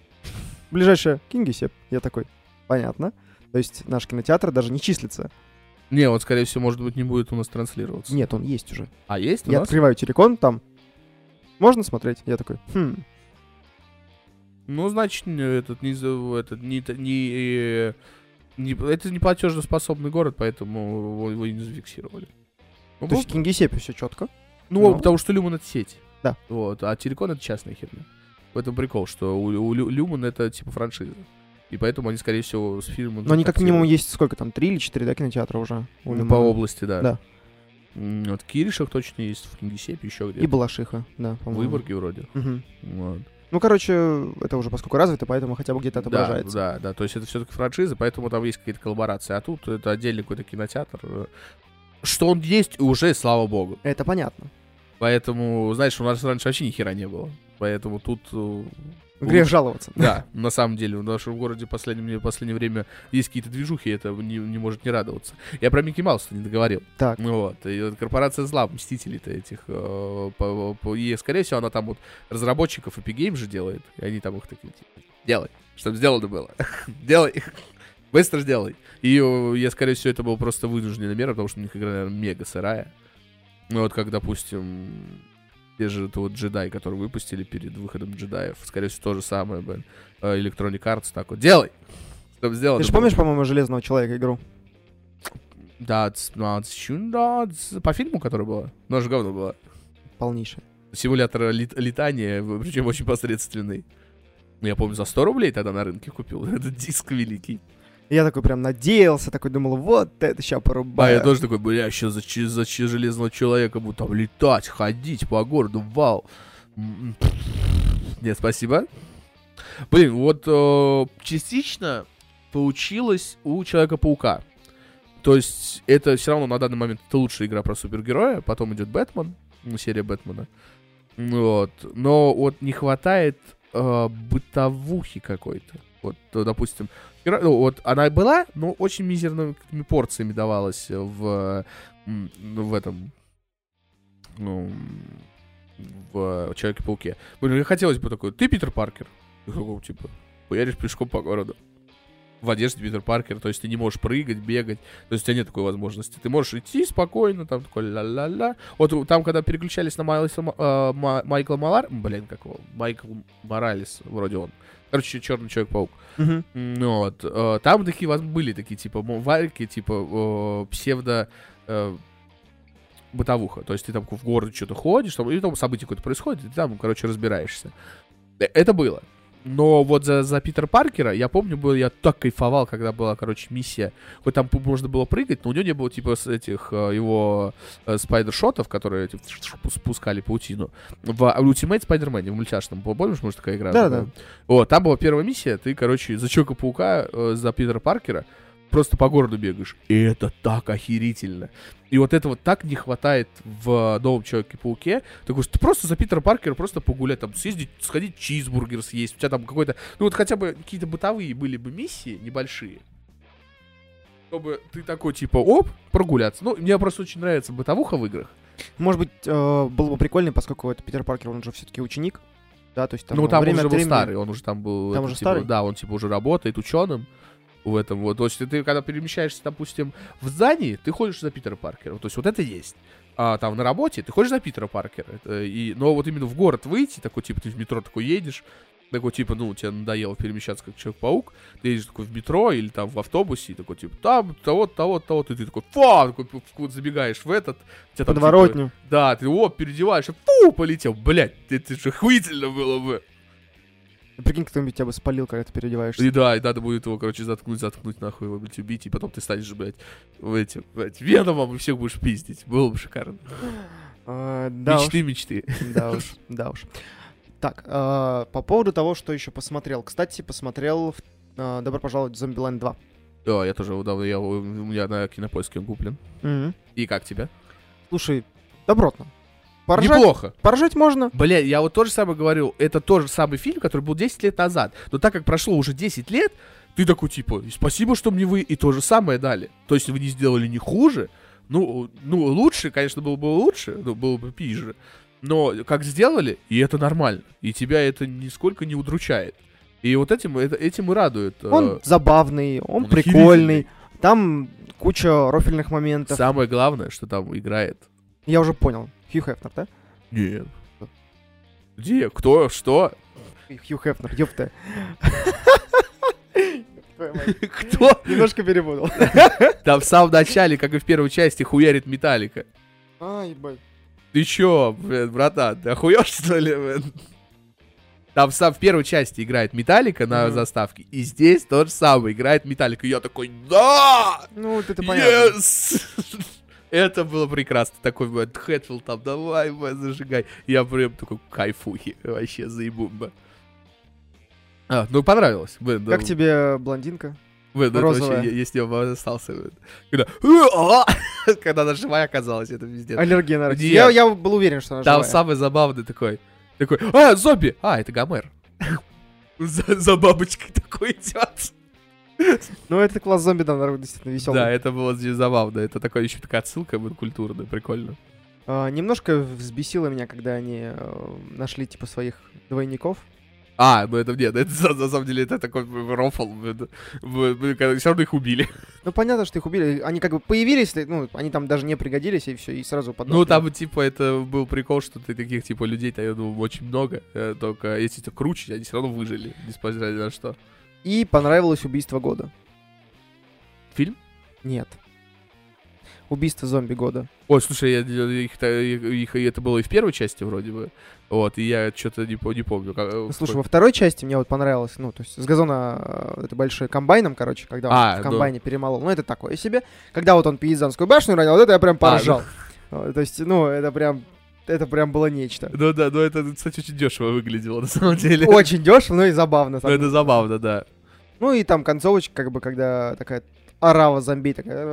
Ближайшее Кингисепп. Я такой, понятно. То есть наш кинотеатр даже не числится. Не, он, скорее всего, может быть, не будет у нас транслироваться. Нет, он есть уже. А есть у Я нас? открываю телекон, там можно смотреть? Я такой, хм, Ну, значит, этот не, этот, не, не, э, не- это не платежеспособный город, поэтому его, его и не зафиксировали. Ну, то есть в Кингисеппе все четко. ну, ну. потому что Люман это сеть. Да. Вот, а Телекон это частная херня. В этом прикол, что у, у Лю- Люман это типа франшиза. И поэтому они, скорее всего, с фильмом... Но они как минимум есть сколько там, три или четыре, да, кинотеатра уже? Ну, по области, да. Да. Вот в Киришах точно есть, в Кингисеппе еще где-то. И Балашиха, да, В по-моему. Выборге вроде. Мгм. Вот. Ну, короче, это уже поскольку развито, поэтому хотя бы где-то отображается. Да, да, да. То есть это все-таки франшиза, поэтому там есть какие-то коллаборации. А тут это отдельный какой-то кинотеатр. э, Что он есть, уже, слава богу. Это понятно. Поэтому, знаешь, у нас раньше вообще ни хера не было. Поэтому тут... Грех жаловаться. Да, на самом деле, в нашем городе в последнее, последнее время есть какие-то движухи, это не, не может не радоваться. Я про Микки Мауса не договорил. Так. Ну Вот. И вот корпорация зла, мстителей-то этих. э, по- по- и, скорее всего, она там вот разработчиков Epic Games же делает. И они там их такие, типа, делай, чтобы сделано было. делай. Быстро сделай. И э, я, скорее всего, это был просто вынужденная мера, потому что у них игра, наверное, мега сырая. Ну вот, как, допустим, те же это вот джедай, который выпустили перед выходом джедаев. Скорее всего, то же самое, блин. Э, Electronic Arts так вот. Делай! Чтобы сделано Ты же помнишь, по-моему, Железного Человека игру? Ц- да, ц- по фильму, который было. Ну, же говно было. Полнейшее. Симулятор лет- летания, причем очень посредственный. Ну, Я помню, за 100 рублей тогда на рынке купил этот диск великий. Я такой прям надеялся, такой думал, вот это А порубаю. я тоже такой, бля, сейчас за, за железного человека буду там летать, ходить по городу, вау. Нет, спасибо. Блин, вот э, частично получилось у Человека-паука. То есть это все равно на данный момент это лучшая игра про супергероя. Потом идет Бэтмен, ну, серия Бэтмена. Вот. Но вот не хватает э, бытовухи какой-то. Вот, допустим, ну, вот она была, но очень мизерными порциями давалась в, в этом, ну, в Человеке-пауке. Блин, мне хотелось бы такой, ты Питер Паркер? Я такой, типа, поедешь пешком по городу. В одежде Питер Паркер, то есть ты не можешь прыгать, бегать, то есть у тебя нет такой возможности. Ты можешь идти спокойно, там такой ла-ла-ла. Вот там, когда переключались на Майлса, Ма- э, Ма- Майкла Малар, блин, как его, Майкл Моралес, вроде он. Короче, черный человек-паук. Мгм. Ну вот, э, там такие воз- были такие, типа, варики, типа, псевдо э, бытовуха. То есть ты там в городе что-то ходишь, там, и там событие какое-то происходит, и ты там, короче, разбираешься. Э, Это было. Но вот за, за Питера Паркера, я помню, был, я так кайфовал, когда была, короче, миссия. Хоть там можно было прыгать, но у него не было, типа, с этих э, его э, спайдер-шотов, которые типа, спускали паутину. В Ultimate Spider-Man, в мультяшном, помнишь, может, такая игра? Да-да-да. была? Вот, там была первая миссия, ты, короче, за Человека-паука, э, за Питера Паркера просто по городу бегаешь. И это так охерительно. И вот этого так не хватает в новом Человеке-пауке. Такой, что ты просто за Питера Паркера просто погулять, там, съездить, сходить чизбургер съесть. У тебя там какой-то... Ну вот хотя бы какие-то бытовые были бы миссии небольшие. Чтобы ты такой, типа, оп, прогуляться. Ну, мне просто очень нравится бытовуха в играх. Может быть, э, было бы прикольно, поскольку это Питер Паркер, он же все-таки ученик. Да, то есть там ну, там время он уже был времени- старый, он уже там был... Там это, уже типа, старый? Да, он типа уже работает ученым в этом вот. То есть ты когда перемещаешься, допустим, в здании, ты ходишь за Питера Паркера. То есть вот это есть. а, там на работе, ты ходишь за Питера Паркера. И, но вот именно в город выйти, такой, типа, ты в метро такой едешь, такой, типа, ну, тебе надоело перемещаться как Человек-паук, ты едешь такой в метро или там в автобусе, и такой, типа, там, того, того, того, и ты такой, фу, такой, забегаешь в этот, тебя там, типа, Подворотню. да, ты, о, переодеваешь, фу, полетел, блядь, это же охуительно было бы. Прикинь, кто-нибудь тебя бы спалил, когда ты переодеваешься. И да, и надо будет его, короче, заткнуть, заткнуть, нахуй его, блядь, убить, и потом ты станешь, блядь, в эти, блядь, Веномом и всех будешь пиздить. Было бы шикарно. А, да уж, мечты, мечты. да уж, да уж. Так, а, по поводу того, что еще посмотрел. Кстати, посмотрел в- а, «Добро пожаловать в Зомбиланд 2». Да, я тоже давно, я, у меня на кинопоиске он куплен. Мгм. И как тебя? Слушай, добротно. Поржать, Неплохо. поржать можно. Бля, я вот то же самое говорю, это тот же самый фильм, который был 10 лет назад. Но так как прошло уже 10 лет, ты такой, типа, спасибо, что мне вы и то же самое дали. То есть вы не сделали не хуже, ну, ну лучше, конечно, было бы лучше, ну, было бы пиже. Но как сделали, и это нормально. И тебя это нисколько не удручает. И вот этим, это, этим и радует. э, Он забавный, он, он прикольный. Там куча рофильных моментов. Самое главное, что там играет. Я уже понял. Хью Хефнер, да? Нет. Где? Кто? Что? Хью Хефнер, ёпта. Кто? Немножко перепутал. Там в самом начале, как и в первой части, хуярит Металлика. А, ебать. Ты чё, блин, братан, ты охуёшь, что ли, блин? Там сам в первой части играет Металлика на Мгм. заставке, и здесь тот же самый играет Металлика. И я такой, да! Ну, вот это понятно. Yes! Это было прекрасно. Такой, блядь, Хэтфилд там, давай, блядь, зажигай. Я прям такой кайфухи, вообще заебумба. А, ну понравилось. блин, Как ну, тебе блондинка? блин, ну, это розовая? вообще, я, я с ним остался. блин. Когда, когда она живая оказалась, это пиздец. Аллергия на. Я, я был уверен, что она Там живая. самый забавный такой. Такой, а, зомби! А, это Гомер. За, за бабочкой такой идет. Ну, это класс зомби, да, наверное, действительно веселый. Да, это было здесь забавно. Это такая еще такая отсылка культурная, прикольно. А, немножко взбесило меня, когда они э, нашли, типа, своих двойников. А, ну это нет, это на, самом деле это такой рофл. Все равно их убили. Ну, понятно, что их убили. Они как бы появились, ну, они там даже не пригодились, и все, и сразу под Ну, там, типа, это был прикол, что ты таких, типа, людей-то, я думаю, очень много. э, Только если ты круче, они все равно выжили, несмотря ни на что. И понравилось убийство года. Фильм? Нет. Убийство зомби года. Ой, слушай, я, их, их, это было и в первой части вроде бы. Вот, и я что-то не, не помню. Как, Ну, слушай, во второй части мне вот понравилось, ну, то есть с газона э, это большой комбайном, короче, когда он А, в ну. комбайне перемолол. Ну, это такое себе. Когда вот он пизанскую башню ранил, вот это я прям поржал. Э, То есть, ну, это прям, это прям было нечто. Ну да, ну это, кстати, очень дешево выглядело на самом деле. Очень дешево, но и забавно. Ну это забавно, да. Ну и там концовочка, как бы, когда такая орава зомби такая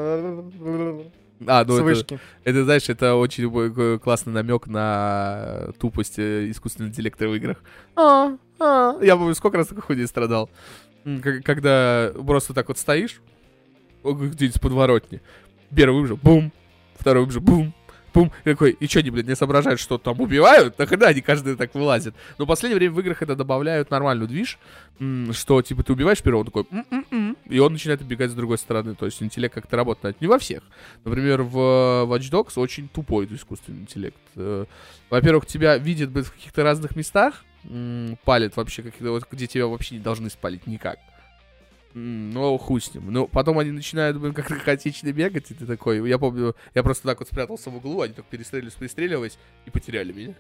А, ну это, это, знаешь, это очень классный намек на тупость э, искусственного интеллекта в играх. А, а. Я помню, сколько раз такой хуйней страдал. Когда просто так вот стоишь, где-нибудь с подворотни, первый выбежал, бум, второй выбежал, бум, бум, и такой, и что они, блядь, не соображают, что там убивают? Нахрена они каждый так вылазит? Но в последнее время в играх это добавляют нормальную движ, что, типа, ты убиваешь первого, он такой, «М-м-м», и он начинает убегать с другой стороны, то есть интеллект как-то работает. Не во всех. Например, в э, Watch Dogs очень тупой искусственный интеллект. Э, Во-первых, тебя видят блядь, в каких-то разных местах, м, палят вообще, какие-то где тебя вообще не должны спалить никак. Ну, хуй с ним. Ну, потом они начинают, блин, как-то хаотично бегать, и ты такой... Я помню, я просто так вот спрятался в углу, они так перестреливались, перестреливались, и потеряли меня.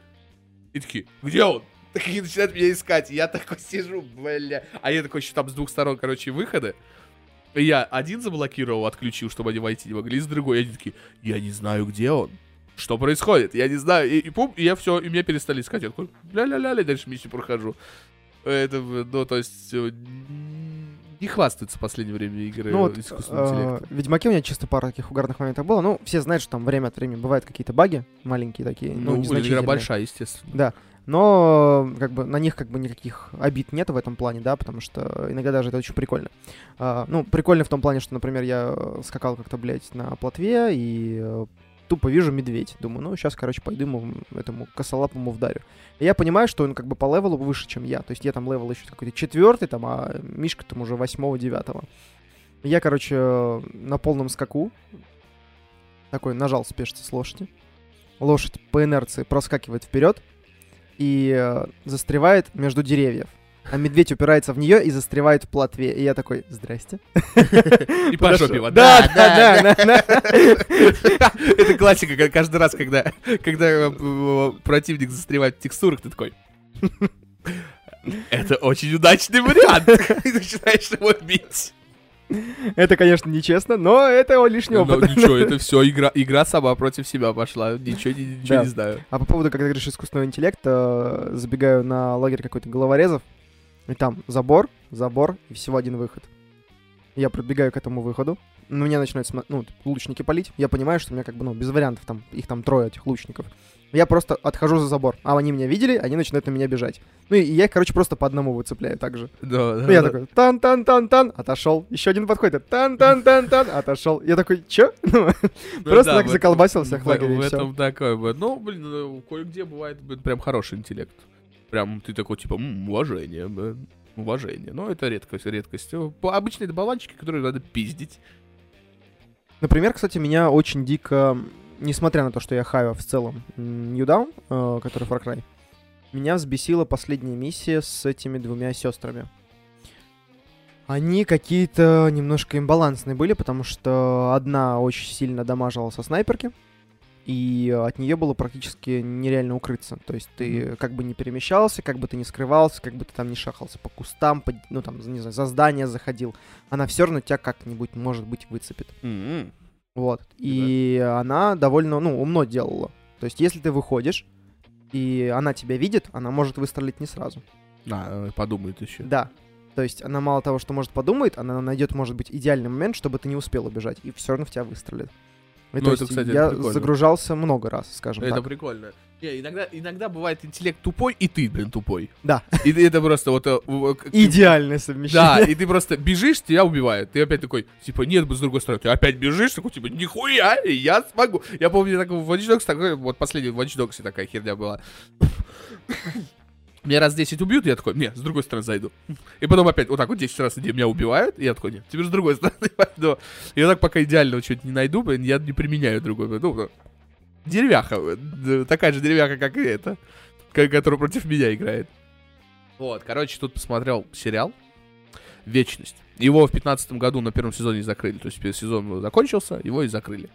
И такие, где он? Такие начинают меня искать, и я такой сижу, бля. А я такой еще там с двух сторон, короче, выходы. И я один заблокировал, отключил, чтобы они войти не могли, с другой. И они такие, я не знаю, где он. Что происходит? Я не знаю. И, и пум, и я все, и меня перестали искать. Я такой, ля-ля-ля, дальше миссию прохожу. Это, ну, то есть, не хвастаются в последнее время игры Ну вот, искусственного э, интеллекта. в Ведьмаке у меня чисто пара таких угарных моментов было. Ну, все знают, что там время от времени бывают какие-то баги маленькие такие, ну, Ну, игра большая, естественно. Да. Но как бы на них как бы никаких обид нет в этом плане, да, потому что иногда даже это очень прикольно. А, ну, прикольно в том плане, что, например, я э, скакал как-то, блядь, на Плотве и э, тупо вижу медведь. Думаю, ну, сейчас, короче, пойду ему, этому косолапому вдарю. И я понимаю, что он как бы по левелу выше, чем я. То есть я там левел еще какой-то четвертый, там, а Мишка там уже восьмого, девятого. Я, короче, э, на полном скаку такой нажал спешиться с лошади. лошадь по инерции проскакивает вперед и э, застревает между деревьев. А медведь упирается в нее и застревает в плотве. И я такой, здрасте. И по жопе его. Да, да, да. Это классика, каждый раз, когда, э, противник застревает в текстурах, ты такой... Это очень удачный вариант. И начинаешь его бить. Это, конечно, нечестно, но это лишний Ну, опыт. ничего, это все, игра, игра сама против себя пошла. Ничего, ничего Да. не знаю. А по поводу, когда говоришь искусственного интеллекта, э, забегаю на лагерь какой-то головорезов, и там забор, забор, и всего один выход. Я пробегаю к этому выходу, на меня начинают ну, лучники палить. Я понимаю, что у меня как бы, ну, без вариантов, там, их там трое, этих лучников. Я просто отхожу за забор. А они меня видели, они начинают на меня бежать. Ну и я их, короче, просто по одному выцепляю так же. Да, да, Ну, я да. такой, тан-тан-тан-тан, отошел. Еще один подходит, тан-тан-тан-тан, отошел. Я такой, чё? Ну, Ну Просто да, так заколбасил всех в в- лагере, и В этом такое бывает. Ну, блин, ну, кое-где бывает блин, прям хороший интеллект. Прям ты такой, типа, «М, уважение, да, уважение. Но это редкость, редкость. Э, Обычно это болванчики, которые надо пиздить. Например, кстати, меня очень дико, несмотря на то, что я хаю в целом New Down, э, который Far Cry, меня взбесила последняя миссия с этими двумя сестрами. Они какие-то немножко имбалансные были, потому что одна очень сильно дамажила со снайперки, и от нее было практически нереально укрыться. То есть ты как бы не перемещался, как бы ты не скрывался, как бы ты там не шахался по кустам, по- ну там, не знаю, за здание заходил, она все равно тебя как-нибудь, может быть, выцепит. М-м. Вот. И она довольно, ну, умно делала. То есть, если ты выходишь, и она тебя видит, она может выстрелить не сразу. А, э, подумает еще. Да. То есть, она мало того, что может подумает, она найдет, может быть, идеальный момент, чтобы ты не успел убежать, и все равно в тебя выстрелит. Ну, то это, кстати, я это загружался много раз, скажем Это так. прикольно. Не, иногда, иногда бывает интеллект тупой, и ты, блин, тупой. Да. И это просто вот... э, к- Идеальное Да, совмещение. и ты просто бежишь, тебя убивают. Ты опять такой, типа, нет, с другой стороны. Ты опять бежишь, такой, типа, нихуя, я смогу. Я помню, так, в Watch Dogs такой, вот последний в Watch Dogs такая херня была. Меня раз 10 убьют, я такой, нет, с другой стороны зайду. И потом опять вот так вот 10 раз где меня убивают, и я такой, нет, теперь с другой стороны пойду. И вот так пока идеального что-то не найду, блин, я не применяю другой. Ну, ну, деревяха, э, такая же деревяха, как и эта, ко- которая против меня играет. Вот, короче, тут посмотрел сериал «Вечность». Его в 15 году на первом сезоне закрыли. То есть сезон закончился, его и закрыли.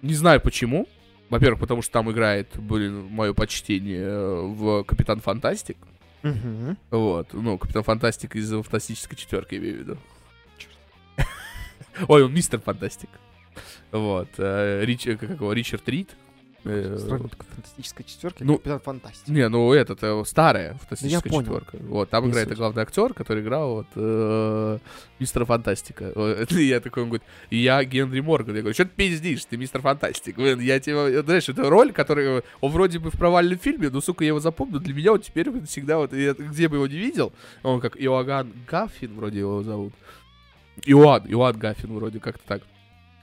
Не знаю почему. Во-первых, потому что там играет, блин, мое почтение э, в Капитан Фантастик. Мгм. Вот, ну, Капитан Фантастик из Фантастической четверки, имею в виду. Ой, он Мистер Фантастик. Вот, э, Рич, э, как его, Ричард Рид. Странно, такой фантастической четверки. ну, Капитан Фантастик. Не, ну этот, э, старая фантастическая четверка. Вот, там Не играет суть. главный актер, который играл вот э, мистера Фантастика. Э, И я такой, он говорит, я Генри Морган. Я говорю, что ты пиздишь, ты мистер Фантастик. Блин, я тебя, э, знаешь, это роль, которая, он вроде бы в провальном фильме, но, сука, я его запомнил, для меня он теперь всегда, вот, я где бы его не видел, он как Иоганн Гаффин, вроде его зовут. Иоанн, Иоанн Гаффин, вроде как-то так.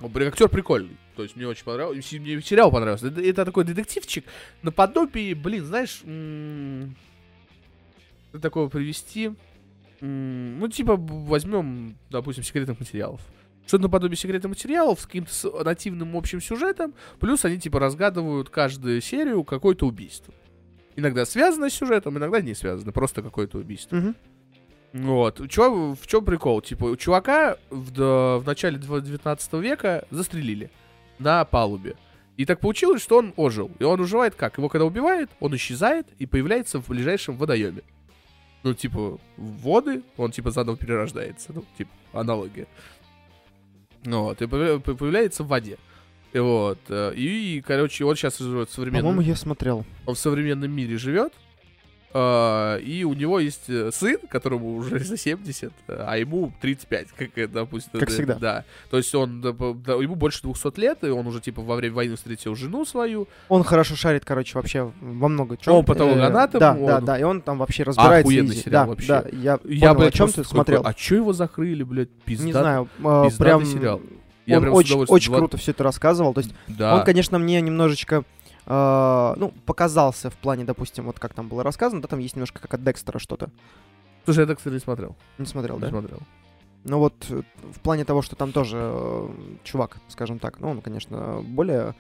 Актер прикольный. То есть мне очень понравился. и Мне сериал понравился. Это, это такой детективчик наподобие, блин, знаешь, м, такого привести? М, Ну, типа, возьмем, допустим, секретных материалов. Что-то наподобие секретных материалов с каким-то нативным общим сюжетом, плюс они, типа, разгадывают каждую серию какое-то убийство. Иногда связано с сюжетом, иногда не связано, просто какое-то убийство. Мгм. Вот. Чё, в чем прикол? Типа, у чувака в, в начале 19 века застрелили на палубе. И так получилось, что он ожил. И он уживает как? Его когда убивают, он исчезает и появляется в ближайшем водоеме. Ну, типа, воды, он типа заново перерождается. Ну, типа, аналогия. Ну Вот, и появля- по- появляется в воде. И вот. э, И, короче, он сейчас живет в современном... По-моему, я смотрел. Он в современном мире живет. А, и у него есть э, сын, которому уже за 70, а ему 35, как, э, допустим. Как э, всегда. Да. То есть он, ему больше 200 лет, и он уже, типа, во время войны встретил жену свою. Он хорошо шарит, короче, вообще во много чем. Он патологоанатом, Да, он- да, да, и он там вообще разбирается. Охуенный изи. сериал да, вообще. Да, я, Я, понял, о чем ты смотрел. А чё его закрыли, блядь, пиздат? Не знаю, пиздатый прям... сериал. Я он прям очень, очень круто все это рассказывал. То есть Да. он, конечно, мне немножечко, э, ну, показался в плане, допустим, вот как там было рассказано, да, там есть немножко как от Декстера что-то. Слушай, я кстати, не смотрел. Не смотрел, Не да? смотрел. Ну вот э, в плане того, что там тоже э, чувак, скажем так, ну он, конечно, более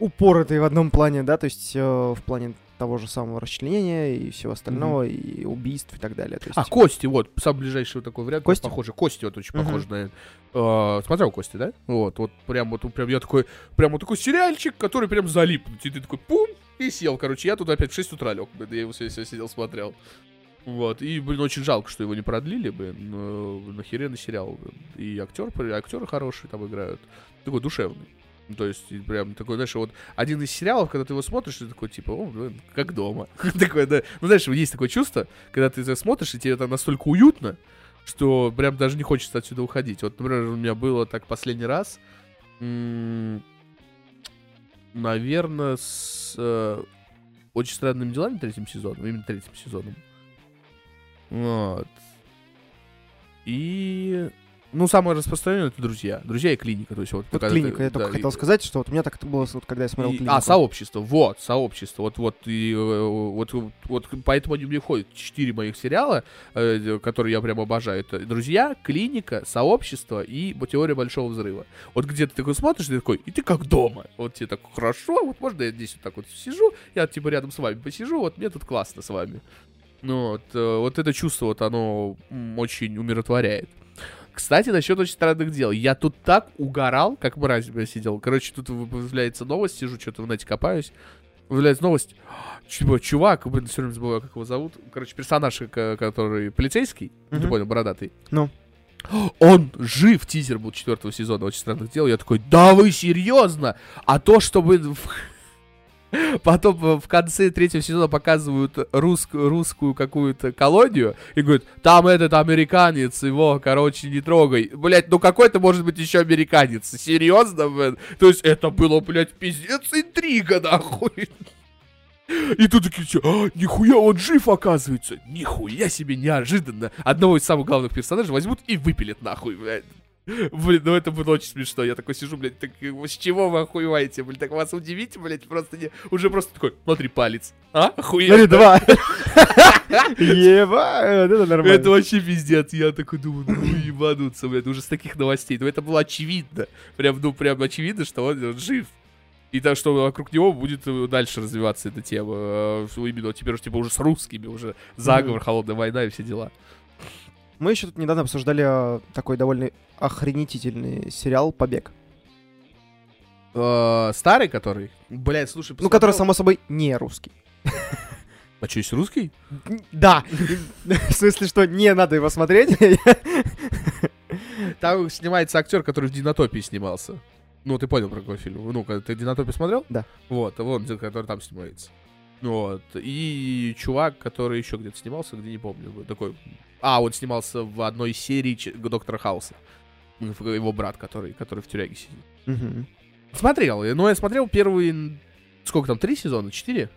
упоротый в одном плане, да, то есть э, в плане того же самого расчленения и всего остального, и убийств и так далее. То есть... А, Кости, вот, самый ближайший вот такой вариант. Кости? Похоже. Кости вот очень Мгм. похож на... э, смотрел Кости, да? Вот, вот прям вот прям я такой, прям вот такой сериальчик, который прям залип. И ты такой, пум, и сел, короче. Я тут опять в 6 утра лег, я его все, сидел, смотрел. Вот, и, блин, очень жалко, что его не продлили, блин, но нахеренный сериал, блин. И актер, актеры хорошие там играют. Такой душевный. Ну, То есть, прям такой, знаешь, вот один из сериалов, когда ты его смотришь, ты такой, типа, о, блин, как дома. Такое, да. Ну, знаешь, есть такое чувство, когда ты смотришь, и тебе это настолько уютно, что прям даже не хочется отсюда уходить. Вот, например, у меня было так последний раз, наверное, с э, очень странными делами третьим сезоном, именно третьим сезоном. Вот. И ну, самое распространенное это друзья. Друзья и клиника. То есть вот, Вот клиника, ты- я только да, хотел и- сказать, что вот у меня так это было, вот, когда я смотрел и- клинику. а, сообщество, вот, сообщество, вот, вот, и, э, вот, вот, поэтому они мне ходят. Четыре моих сериала, э, которые я прям обожаю, это «Друзья», «Клиника», «Сообщество» и «Теория Большого Взрыва». Вот где ты такой смотришь, ты такой, и ты как дома. Вот тебе так хорошо, вот можно я здесь вот так вот сижу, я типа рядом с вами посижу, вот мне тут классно с вами. Ну, вот, э, вот это чувство, вот оно очень умиротворяет. Кстати, насчет очень странных дел. Я тут так угорал, как мразь бля, сидел. Короче, тут появляется новость, сижу, что-то в нете копаюсь. Появляется новость. Типа, чувак, блин, все время забываю, как его зовут. Короче, персонаж, ка- который полицейский, ты Мгм. понял, бородатый. Ну. Он жив, тизер был четвертого сезона очень странных дел. Я такой, да вы серьезно? А то, чтобы Потом э, в конце третьего сезона показывают руск- русскую какую-то колонию и говорят, там этот американец, его, короче, не трогай. Блять, ну какой это может быть еще американец? Серьезно, блин? То есть это было, блядь, пиздец интрига, нахуй. И тут такие, «Чё? «А, нихуя, он жив, оказывается. Нихуя себе неожиданно. Одного из самых главных персонажей возьмут и выпилят нахуй, блядь. Блин, ну это было очень смешно. Я такой сижу, блядь, так э, с чего вы охуеваете, блядь? Так вас удивите, блядь, просто не... Уже просто такой, смотри, палец. А? Охуенно. Смотри, два. Еба, это нормально. Это вообще пиздец. Я такой думаю, ну ебануться, блядь, уже с таких новостей. Но это было очевидно. Прям, ну, прям очевидно, что он, жив. И так что вокруг него будет э, дальше развиваться эта тема. Э, Именно теперь уж, типа уже с русскими, уже заговор, холодная война и все дела. Мы еще тут недавно обсуждали а, такой довольно охренительный сериал «Побег». Э, Старый который? Блядь, слушай, Ну, который, посмотрел- само собой, не русский. А что, есть русский? Да. В смысле, что не надо его смотреть. Там снимается актер, который в Динотопии снимался. Ну, ты понял, про какой фильм. Ну, ты Динотопию смотрел? Да. Вот, вон, который там снимается. Вот. И чувак, который еще где-то снимался, где не помню. Такой. А, он снимался в одной из серий Ч- Доктора Хауса. Ну, Его брат, который, который в тюряге сидит. Мгм. Смотрел. Но я смотрел первые. Сколько там? Три сезона? Четыре?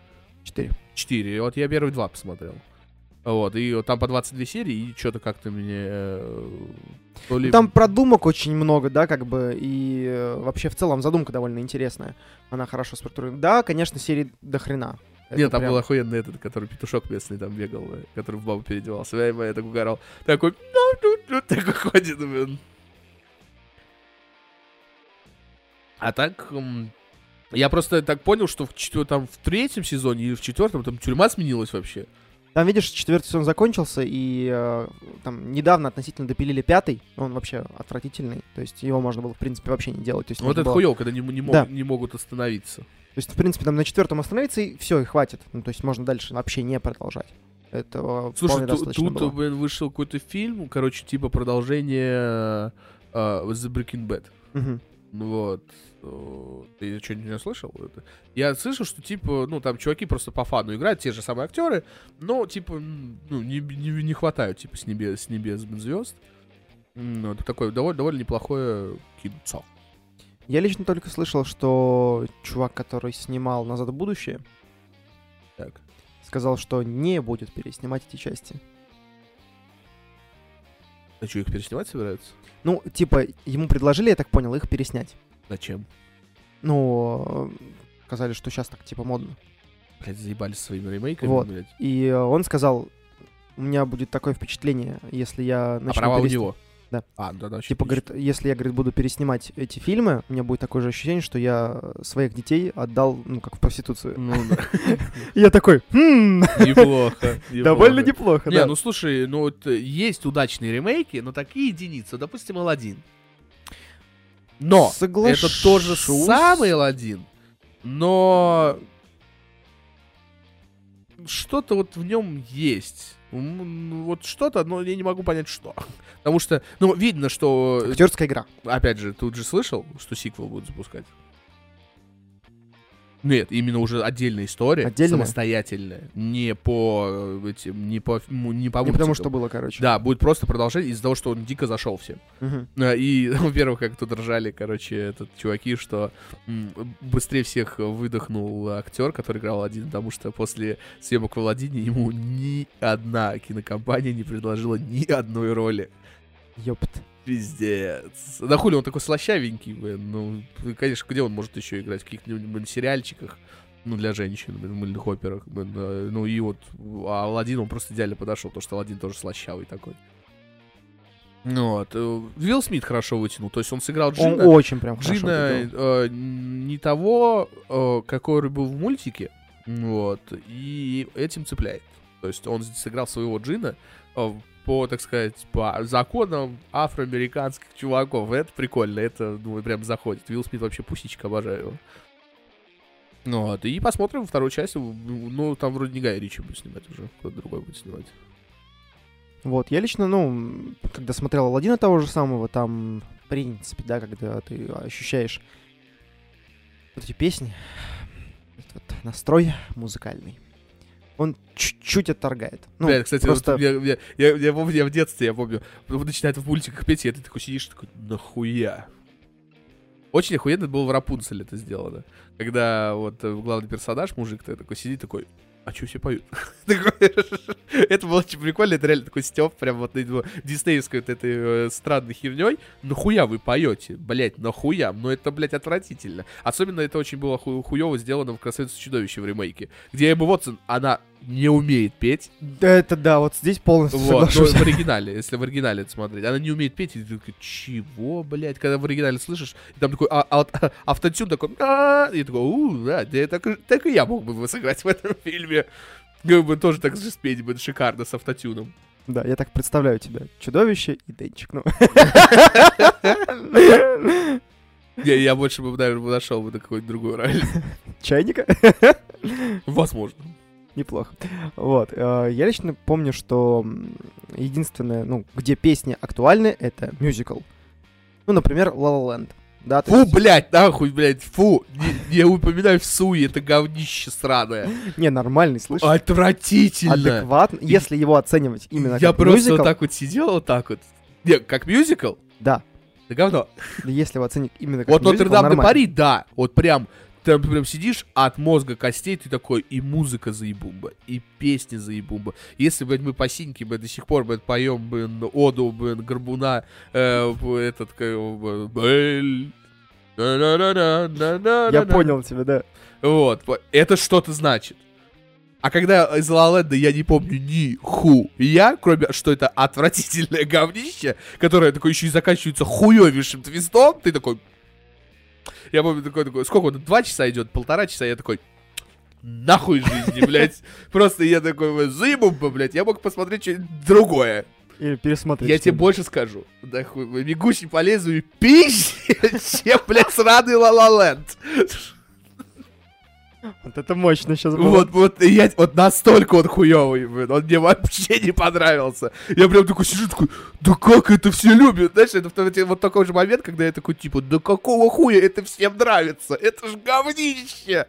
Четыре. Четыре. Вот я первые два посмотрел. Вот, и там по 22 серии, и что-то как-то мне... э, то ли- Ну, Там продумок очень много, да, как бы, и э, вообще в целом задумка довольно интересная. Она хорошо структурирована. Да, конечно, серии до хрена. Нет, там прям- был охуенный этот, который петушок местный там бегал, э, который в бабу переодевался. Я, я так угорал. Такой, ну, ну, ну, такой ходит, блин. А так, я просто так понял, что в, четвер- там, в третьем сезоне или в четвертом там тюрьма сменилась вообще. Там, видишь, четвертый сезон закончился, и э, там недавно относительно допилили пятый. Он вообще отвратительный. То есть его можно было, в принципе, вообще не делать. То есть, Вот это было- хуёво, когда не, не, мог- Да. не могут остановиться. То есть, в принципе, там на четвертом остановиться, и все, и хватит. Ну, то есть можно дальше вообще не продолжать. Это Слушай, тут, было. блин, вышел какой-то фильм, короче, типа продолжение э, The Breaking Bad. Ну Вот. Э, Ты что-нибудь не слышал? Я слышал, что, типа, ну, там чуваки просто по фану играют, те же самые актеры, но, типа, ну, не, не, не хватают, типа, с небес, с небес звезд. Ну, это такое довольно, довольно неплохое кинцо. Я лично только слышал, что чувак, который снимал «Назад в будущее», Так. сказал, что не будет переснимать эти части. А что, их переснимать собираются? Ну, типа, ему предложили, я так понял, их переснять. Зачем? Ну, э, сказали, что сейчас так, типа, модно. Блять, заебались своими ремейками, Вот. блядь. И он сказал, у меня будет такое впечатление, если я А начну права у перес- него. Да. А, да, да, Типа, говорит, если я, говорит, буду переснимать эти фильмы, у меня будет такое же ощущение, что я своих детей отдал, ну, как в проституцию. Ну, да. Я такой, «Хм, неплохо. довольно неплохо. неплохо, Не, да. ну слушай, ну вот э, есть удачные ремейки, но такие единицы, допустим, Алладин. Но это тоже самый Алладин, но что-то вот в нем есть. Ну, Вот что-то, но я не могу понять, что. Потому что, ну, видно, что... Актерская игра. Опять же, тут же слышал, что сиквел будут запускать? Нет, именно уже отдельная история, Отдельная? самостоятельная, не по э, этим, не по, не по Не потому мультикам. что было, короче. Да, будет просто продолжение из-за того, что он дико зашел всем. А, И, во-первых, как тут ржали, короче, этот чуваки, что быстрее всех выдохнул актер, который играл один, потому что после съемок в Аладдине ему ни одна кинокомпания не предложила ни одной роли. Ёпт. Пиздец. Да хули он такой слащавенький, блин. Ну, конечно, где он может еще играть? В каких-нибудь сериальчиках? Ну, для женщин, блин, в мыльных операх. блин, э, Ну, и вот а Алладин, он просто идеально подошел, потому что Алладин тоже слащавый такой. Ну Вот. э, Уилл Смит хорошо вытянул. То есть он сыграл Он Джина. очень прям хорошо Джина э, не того, э, какой был в мультике. Вот. И этим цепляет. То есть он сыграл своего Джина э, по, так сказать, по законам афроамериканских чуваков. Это прикольно, это, ну, прям заходит. Уилл Смит вообще пусичка, обожаю его. Ну вот, и посмотрим вторую часть. Ну, там вроде не Гай Ричи будет снимать уже, кто-то другой будет снимать. Вот, я лично, ну, когда смотрел Алладина того же самого, там, в принципе, да, когда ты ощущаешь вот эти песни, этот настрой музыкальный, он чуть-чуть отторгает. Ну, Бля, кстати, просто... вот я, я, я, я помню, я в детстве, я помню, вот начинает в мультиках петь, и ты такой сидишь, такой, нахуя? Очень охуенно было в Рапунцель это сделано. Когда вот э, главный персонаж, мужик, такой сидит, такой, а что все поют? Это было очень прикольно, это реально такой степ, прям вот на диснеевской вот этой э, странной херней. Нахуя вы поете? Блять, нахуя? Ну это, блядь, отвратительно. Особенно это очень было ху- хуево сделано в «Красавице чудовище» в ремейке, где Эмма Уотсон, она не умеет петь, Да, это да, вот здесь полностью вот, соглашусь. в оригинале, если в оригинале это смотреть. Она не умеет петь, и ты такой, чего, блядь? Когда в оригинале слышишь, и там такой а, а, автотюн такой, «А-а-а», и такой, у, да, да, так, и- так и я мог бы сыграть в этом фильме. Как бы тоже так же спеть бы шикарно с автотюном. Да, я так представляю тебя. Чудовище и Денчик. Ну. Я, я больше бы, наверное, нашел бы на какую-нибудь другую роль. Чайника? Возможно. Неплохо. Вот. э, Я лично помню, что единственное, ну, где песни актуальны, это мюзикл. Ну, например, La La Land. Да, Фу, есть- блядь, нахуй, блядь, фу. Не, не упоминай в суе, это говнище сраное. Не, нормальный, слышишь? Отвратительно. Адекватно, если его оценивать именно Я как просто мюзикл, вот так вот сидел, вот так вот. Не, как мюзикл? да. Да говно. Если его оценить именно как Вот Нотр-Дам де. Пари, да. Вот прям, ты прям сидишь от мозга костей, ты такой, и музыка заебумба, и песни заебумба. Если, блядь, мы по синьке, блядь, до сих пор, блядь, поем, блин, оду, блин, Горбуна, э, этот, как. На-на-на-на-на-на-на-на. Я понял тебя, да. Вот, это что-то значит. А когда из Land я не помню ни ху я, кроме что это отвратительное говнище, которое такое еще и заканчивается хуевейшим твистом, ты такой... Я помню такой, такой, сколько он, два часа идет, полтора часа, я такой, нахуй жизни, блядь. Просто я такой, заебумба, блядь, я мог посмотреть что-нибудь другое. Или пересмотреть. Я тебе больше скажу. Да хуй, бегущий по лезвию пизже, чем, блядь, сраный Ла Ла Ленд. Вот это мощно сейчас было. Вот, вот, я, вот настолько он хуёвый, блин, он мне вообще не понравился. Я прям такой сижу, такой, да как это все любят? Знаешь, это в вот такой же момент, когда я такой, типа, да какого хуя это всем нравится? Это ж говнище!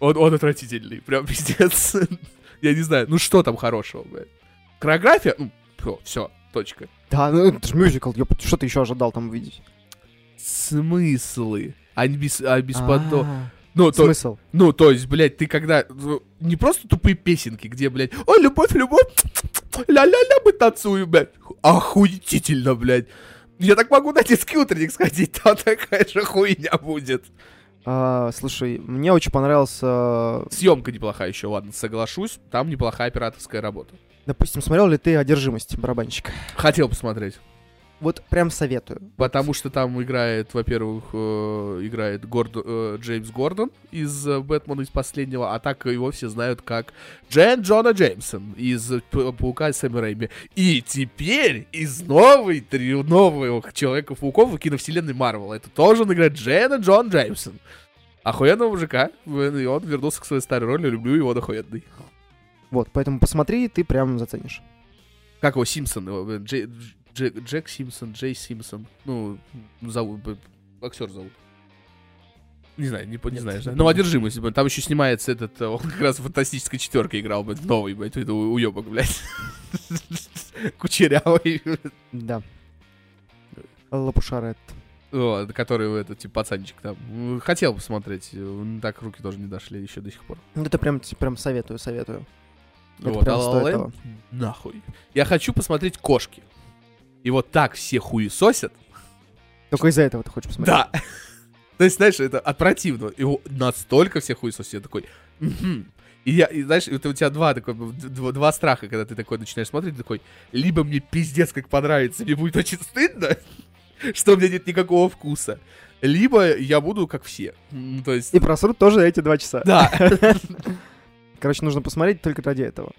Он, он отвратительный, прям пиздец. Я не знаю, ну что там хорошего, блядь? Хореография? Ну, все, точка. Да, ну это же мюзикл, ёпт, что ты еще ожидал там увидеть? Смыслы? А без, а беспонто... Ну, то, Смысл? Ну, то есть, блядь, ты когда... ну, Не просто тупые песенки, где, блядь, ой, любовь, любовь, ля-ля-ля, мы танцуем, блядь. Охуительно, блядь. Я так могу на детский утренник сходить, там такая же хуйня будет. А, слушай, мне очень понравился... Съемка неплохая еще, ладно, соглашусь. Там неплохая операторская работа. Допустим, смотрел ли ты «Одержимость» барабанщика? Хотел посмотреть. Вот прям советую. Потому что там играет, во-первых, э, играет Гордо- э, Джеймс Гордон из э, Бэтмена из последнего, а так его все знают как Джен Джона Джеймсон из Паука Сэма Рэйми. И теперь из новой, три, нового Человека-пауков в киновселенной Марвел. Это тоже он играет Джена Джон Джеймсон. Охуенного мужика. И он вернулся к своей старой роли. Люблю его охуенный. Вот, поэтому посмотри, ты прям заценишь. Как его, Симпсон? его, Джей- Дж- Джек Симпсон, Джей Симпсон. Ну, зовут, актер зовут. Не знаю, не, не Нет, знаешь, да? Ну, одержимость, блин. Там еще снимается этот, э, он как раз в фантастической четверке играл, блядь, новый, блядь, это уебок, блядь. Кучерявый. Да. Лапушарет. Вот, который, этот, типа, пацанчик там. Хотел посмотреть, так руки тоже не дошли еще до сих пор. Ну, Это прям, прям советую, советую. Это Вот, прям стоит того. Нахуй. Я хочу посмотреть кошки. И вот так все хуесосят, Только из-за этого ты хочешь посмотреть. Да. То есть, знаешь, это от противного. Его настолько все хуесосят. Я такой... И я, и знаешь, это у тебя два, такой, два, два страха, когда ты такой начинаешь смотреть, ты такой, либо мне пиздец как понравится, мне будет очень стыдно, что у меня нет никакого вкуса, либо я буду как все. То есть, И просрут тоже эти два часа. да. Короче, нужно посмотреть только ради этого.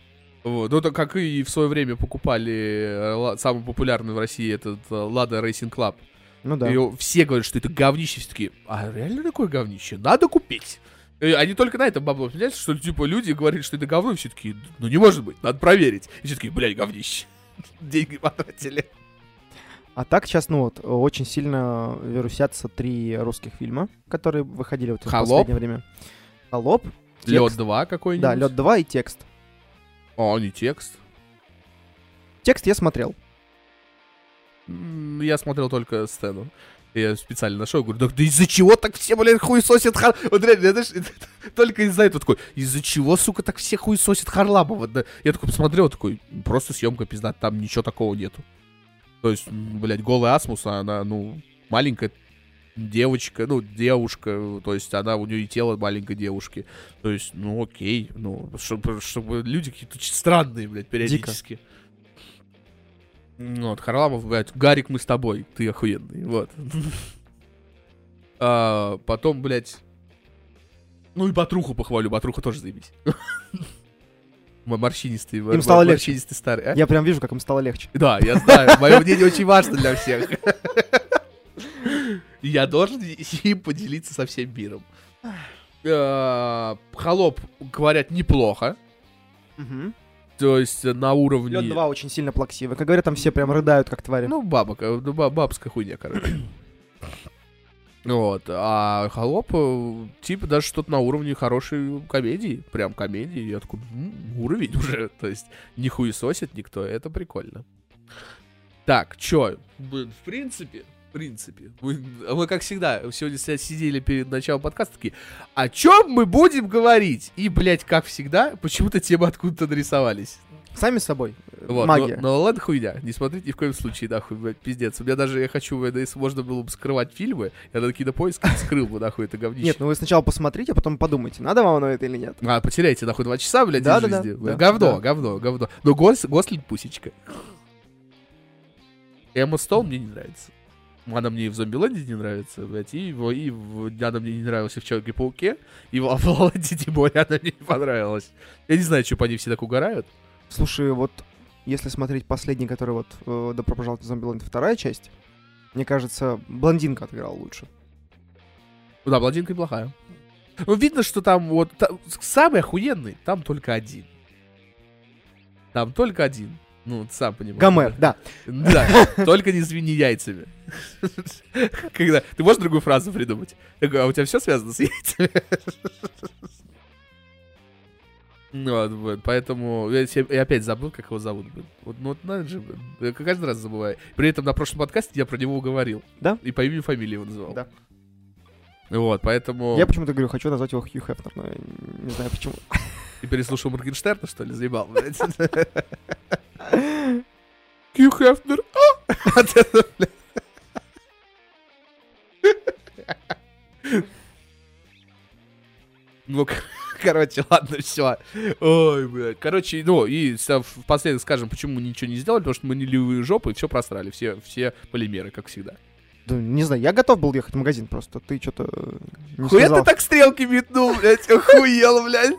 Вот. Ну, как и в свое время покупали э, самый популярный в России этот э, Lada Racing Club. Ну да. И все говорят, что это говнище. Все такие, а реально такое говнище? Надо купить. И они только на этом бабло, понимаете, что типа люди говорят, что это говно, и все такие, ну не может быть, надо проверить. И все такие, блядь, говнище. Деньги потратили. А так сейчас, ну вот, очень сильно вирусятся три русских фильма, которые выходили вот в «Холоп». последнее время. Холоп. Лед текст. 2 какой-нибудь. Да, Лед 2 и текст. О, не текст. Текст я смотрел. Я смотрел только сцену. Я специально нашел, говорю, да, да из-за чего так все, блядь, хуесосят Хар... Вот реально, знаешь, только из-за этого такой, из-за чего, сука, так все хуесосят Харламова? Да, Я такой посмотрел, такой, просто съемка пизда, там ничего такого нету. То есть, блядь, голая Асмус, она, ну, маленькая девочка, ну, девушка, то есть она, у нее и тело маленькой девушки. То есть, ну, окей, ну, чтобы, чтобы люди какие-то странные, блядь, периодически. Ну, Вот, Харламов, блядь, Гарик, мы с тобой, ты охуенный, вот. А, Потом, блядь, ну и Батруху похвалю, Батруха тоже заебись. Морщинистый, м- стало легче. морщинистый старый. а? Я прям вижу, как им стало легче. Да, я знаю, мое мнение очень важно для всех. Я должен им поделиться со всем миром. А, Холоп, говорят, неплохо. То есть э, на уровне... Лед 2 очень сильно плаксивый. Как говорят, там все прям рыдают, как твари. Ну, бабок, э, ну, ба- бабская хуйня, короче. Вот, а Холоп, э, типа, даже что-то на уровне хорошей комедии, прям комедии, я такой, «М, уровень уже, то есть не хуесосит никто, это прикольно. Так, чё, блин, в принципе, принципе, мы, мы, как всегда, сегодня си- сидели перед началом подкаста такие, о чем мы будем говорить? И, блядь, как всегда, почему-то темы откуда-то нарисовались. Сами собой. Вот, Магия. Но, но ладно, хуйня. Не смотрите ни в коем случае, нахуй, блядь, пиздец. У меня даже, я хочу, если можно было бы скрывать фильмы, я на кинопоиск скрыл бы, нахуй, это говнище. Нет, ну вы сначала посмотрите, а потом подумайте, надо вам оно это или нет. А, потеряйте, нахуй, два часа, блядь, Да, из да, да, жизни. да, говно, да. говно, говно. Но Гос, Гослинг пусечка. Эмма Стоун мне не нравится. Она мне и в Зомбиленде не нравится, блядь, и, в- и в- она мне не нравилась и в Человеке-пауке, и в Аваланде, тем более, она мне не понравилась. Я не знаю, что по ней все так угорают. Слушай, вот если смотреть последний, который вот э, «Добро пожаловать в Зомбиленд» вторая часть, мне кажется, блондинка отыграла лучше. Ну да, блондинка неплохая. Ну, видно, что там вот та- самый охуенный, там только один. Там только один. Ну, ты сам понимаешь. Гомер, да. Да, только не звени яйцами. Когда... Ты можешь другую фразу придумать? Я говорю, а у тебя все связано с яйцами? Ну, вот, вот, поэтому я, я опять забыл, как его зовут. блин. Вот, ну, вот надо же, блин. я каждый раз забываю. При этом на прошлом подкасте я про него говорил. Да? И по имени фамилии его называл. Да. Вот, поэтому... Я почему-то говорю, хочу назвать его Хью Хефнер, но я не знаю почему. Ты переслушал Моргенштерна, что ли? Заебал, блядь. Кью Хефнер. а! Ну, Короче, ладно, все. Ой, блядь. Короче, ну, и впоследок скажем, почему мы ничего не сделали, потому что мы не ливые жопы и все просрали, все, все полимеры, как всегда. Да, не знаю, я готов был ехать в магазин просто. Ты что-то не Хуя сказал. ты так стрелки метнул, блядь, охуел, блядь.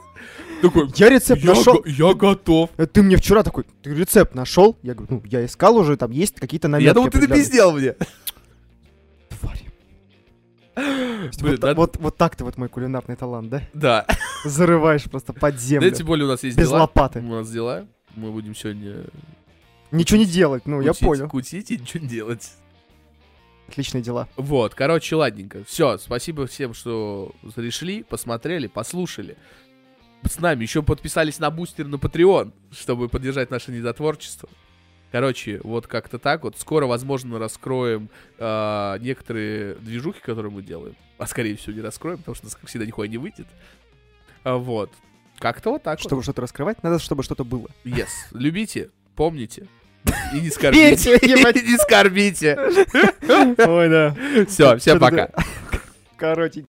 Такой, Я рецепт я, нашел. я готов. Э, Ты мне вчера такой, ты рецепт нашел? Я говорю, ну, я искал уже, там есть какие-то наметки. Я думал, ты определенные». напиздел мне. Тварь. Блин, вот, надо- вот, вот так ты вот мой кулинарный талант, да? Да. Зарываешь просто под Да, землю. тем более у нас есть без дела. лопаты. У нас дела. Мы будем сегодня Ничего не делать, ну, я кутить- понял. Кутить и ничего не делать. Отличные дела. Вот, короче, ладненько. Все, спасибо всем, что пришли, посмотрели, послушали. С нами еще подписались на бустер на Patreon, чтобы поддержать наше недотворчество. Короче, вот как-то так вот. Скоро, возможно, раскроем а, некоторые движухи, которые мы делаем. А скорее всего не раскроем, потому что у нас, как всегда, нихуя не выйдет. А, вот. Как-то вот так Чтобы что-то раскрывать, надо, чтобы что-то было. вот. Yes. Любите, помните. И не скорбите. И не скорбите. Ой, да. Все, всем пока. Короче.